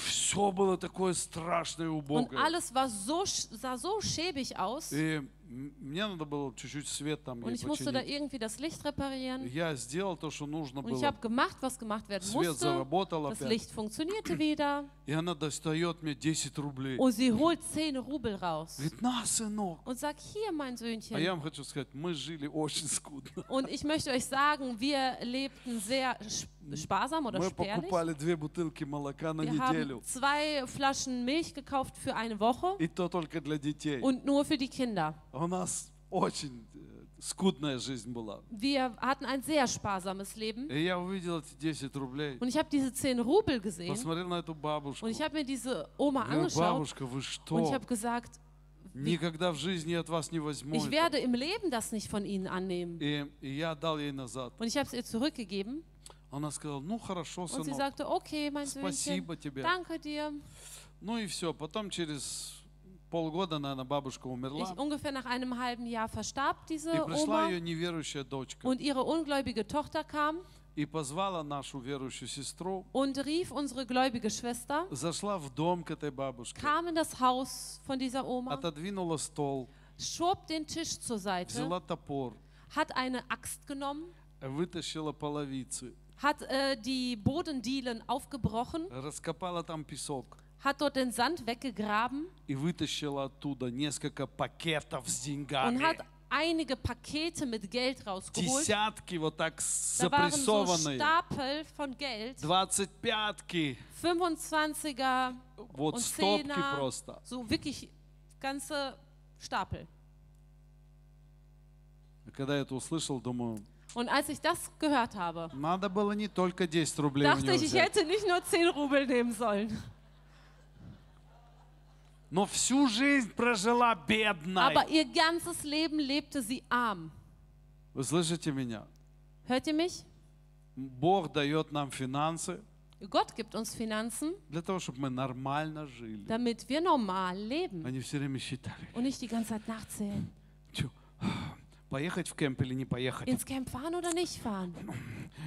все было такое страшное и Und убогое. alles war so, sah so schäbig aus. И мне надо было чуть-чуть свет там Und ich musste da починить. irgendwie das Licht reparieren. Я сделал то, что нужно Und ich было. habe gemacht, was gemacht werden Свет musste. заработал Das опять. Licht funktionierte wieder. И она достает мне 10 рублей. Und sie holt 10 Rubel raus. Говорит, на, сынок. Und sagt, hier, mein А я Söhnchen. вам хочу сказать, мы жили очень скудно. Und ich möchte euch sagen, wir lebten sehr sp- sparsam oder Мы spärlich. покупали две бутылки молока на Wir неделю. haben zwei Flaschen Milch gekauft für eine Woche И то только для детей. und nur für die Kinder. У нас очень э, скудная жизнь была. Wir hatten ein sehr sparsames Leben. И я увидел эти 10 рублей. Und ich habe diese 10 Rubel gesehen Посмотрел на эту бабушку. und ich habe mir diese Oma Я angeschaut бабушка, вы und ich что? habe gesagt, Никогда в жизни от вас не возьму. ich это». werde im Leben das nicht von ihnen annehmen. И, и я дал ей назад. Und ich habe es ihr zurückgegeben Она сказала, ну хорошо, und sie сынок, sagte, okay, mein Söhnchen, спасибо тебе. danke dir. Ну и все. Потом через полгода, наверное, бабушка умерла. Ich, ungefähr nach einem halben Jahr verstarb diese И пришла Oma ее неверующая дочка. und ihre ungläubige Tochter kam И позвала нашу верующую сестру. und rief unsere gläubige Schwester, Зашла в дом к этой бабушке. kam in das Haus von dieser Oma, Отодвинула стол. schob den Tisch zur Seite, Взяла топор. hat eine Axt genommen, Вытащила половицы. hat äh, die Bodendielen aufgebrochen, Раскопала там песок. hat dort den Sand weggegraben И вытащила оттуда несколько пакетов с und деньгами. hat einige Pakete mit Geld rausgeholt. Десятки вот так Da waren so запрессованные. Stapel von Geld, 25-ки. 25er Вот und стопки Zehner, просто. so wirklich ganze Stapel. И Когда я это услышал, думаю, Und als ich das gehört habe, надо было не только 10 рублей у dachte него ich, ich взять, hätte nicht nur 10 Rubel nehmen sollen. Но всю жизнь прожила бедной. Aber ihr ganzes Leben lebte sie arm. Вы слышите меня? Hört ihr mich? Бог дает нам финансы Gott gibt uns Finanzen, для того, чтобы мы нормально жили. damit wir normal leben Они все время считали, und nicht die ganze Zeit nachzählen. «Тю, поехать в кемп или не поехать, Ins Camp fahren oder nicht fahren?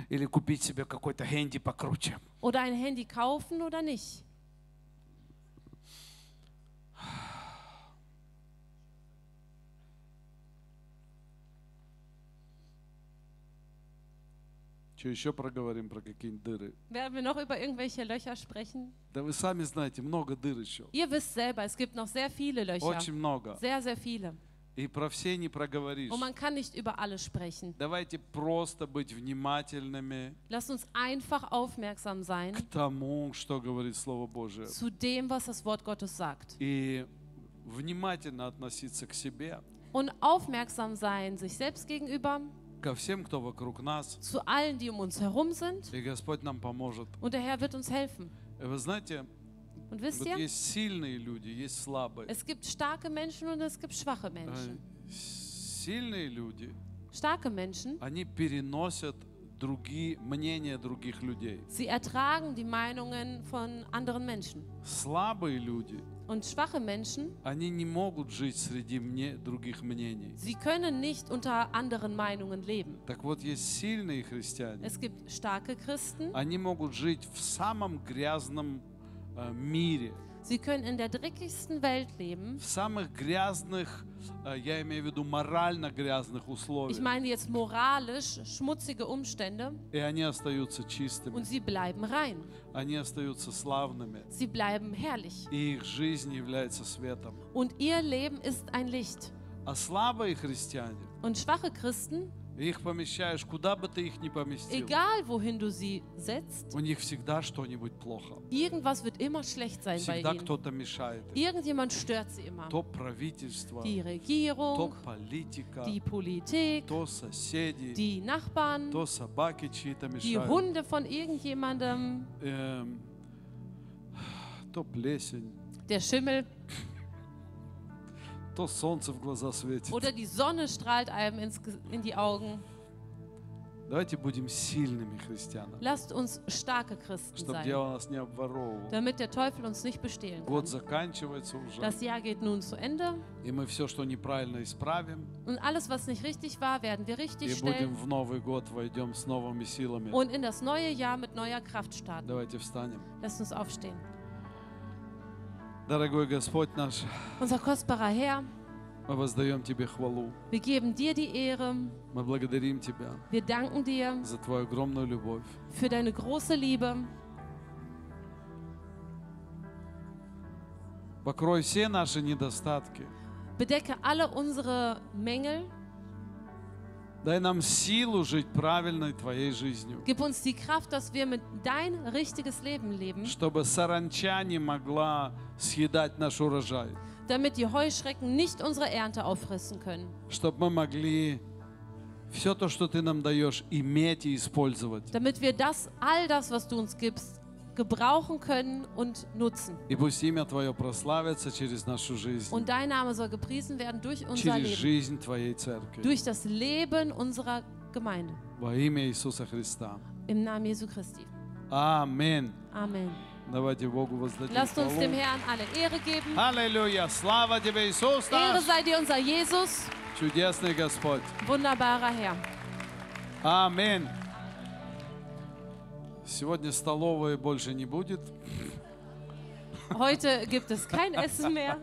или купить себе какой-то хэнди покруче. Oder ein Handy kaufen oder nicht? Что еще проговорим про какие-нибудь дыры? Werden wir noch über irgendwelche Löcher sprechen? Да вы сами знаете, много дыр еще. Ihr wisst selber, es gibt noch sehr viele Löcher. Очень много. Sehr, sehr viele. И про все не проговоришь. Und man kann nicht über alle sprechen. Давайте просто быть внимательными Lasst uns einfach aufmerksam sein к тому, что говорит Слово Божие. zu dem, was das Wort Gottes sagt. И внимательно относиться к себе, Und aufmerksam sein sich selbst gegenüber, ко всем, кто вокруг нас. zu allen, die um uns herum sind. И Господь нам поможет. Und der Herr wird uns helfen. Вы знаете, Und wisst вот ihr, есть сильные люди, есть слабые. es gibt starke Menschen und es gibt schwache Э, Menschen. Сильные люди, Starke Menschen, они переносят другие, мнения других людей. sie ertragen die Meinungen von anderen Menschen. Слабые люди, Und schwache Menschen, они не могут жить среди мне, других мнений. sie können nicht unter anderen Meinungen leben. Так вот, есть сильные христиане. Es gibt starke Christen, Они могут жить в самом грязном э, мире, sie können in der dreckigsten Welt leben. в самых грязных, э, я имею в виду морально грязных Ich условиях. meine jetzt moralisch schmutzige Umstände И они остаются чистыми, und sie bleiben rein. они остаются славными. Sie bleiben herrlich. И их жизнь является светом. Und ihr Leben ist ein Licht. А слабые христиане, Und schwache Christen, их помещаешь, куда бы ты их ни поместил, egal wohin du sie setzt, у них всегда что-нибудь плохо. irgendwas wird immer schlecht sein bei Всегда ihnen. кто-то мешает. им. Irgendjemand stört sie immer. То правительство, Die то Regierung, политика, die Politik, то соседи, die Nachbarn, то собаки чьи-то die мешают, Hunde von irgendjemandem, эм, то плесень, der Schimmel Oder die Sonne strahlt einem ins, in die Augen. Lasst uns starke Christen sein, damit der Teufel uns nicht bestehlen kann. Das Jahr geht nun zu Ende. Und alles, was nicht richtig war, werden wir richtig stellen. Und in das neue Jahr mit neuer Kraft starten. Lasst uns aufstehen. Дорогой Господь наш, Unser kostbarer Herr, мы воздаем Тебе хвалу. wir geben dir die Ehre, Мы благодарим Тебя wir danken dir за Твою огромную любовь. für deine große Liebe. Покрой все наши недостатки. Bedecke alle unsere Mängel. Дай нам силу жить правильной Твоей жизнью. Gib uns die Kraft, dass wir mit dein richtiges Leben leben, Чтобы саранча не могла съедать наш урожай. damit die Heuschrecken nicht unsere Ernte auffressen können. Чтобы мы могли все то, что Ты нам даешь, иметь и использовать. Damit wir das, all das, was du uns gibst, gebrauchen können und nutzen. И пусть имя Твое прославится через нашу жизнь. Und dein Name soll gepriesen werden durch unser Через Leben, жизнь Твоей Церкви. durch das Leben unserer Gemeinde. Во имя Иисуса Христа. Im Namen Jesu Christi. Аминь. Amen. Давайте Богу воздадим Lasst uns dem хвалу. Herrn alle Ehre geben. Аллилуйя! Слава Тебе, Иисус Ehre наш! sei dir unser Jesus, Чудесный Господь! wunderbarer Herr. Аминь! Сегодня столовой больше не будет. Heute gibt es kein Essen mehr.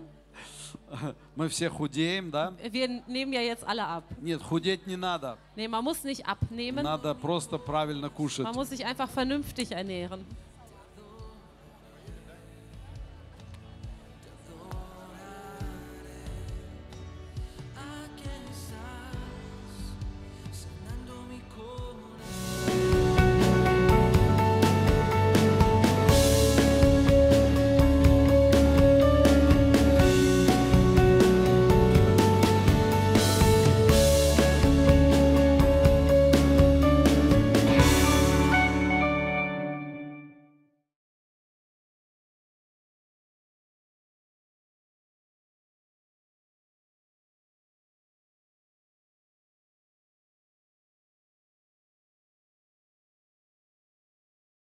Мы все худеем, да? Wir nehmen ja jetzt alle ab. Нет, худеть не надо. Nee, man muss nicht abnehmen, Надо просто правильно кушать. man muss sich einfach vernünftig ernähren.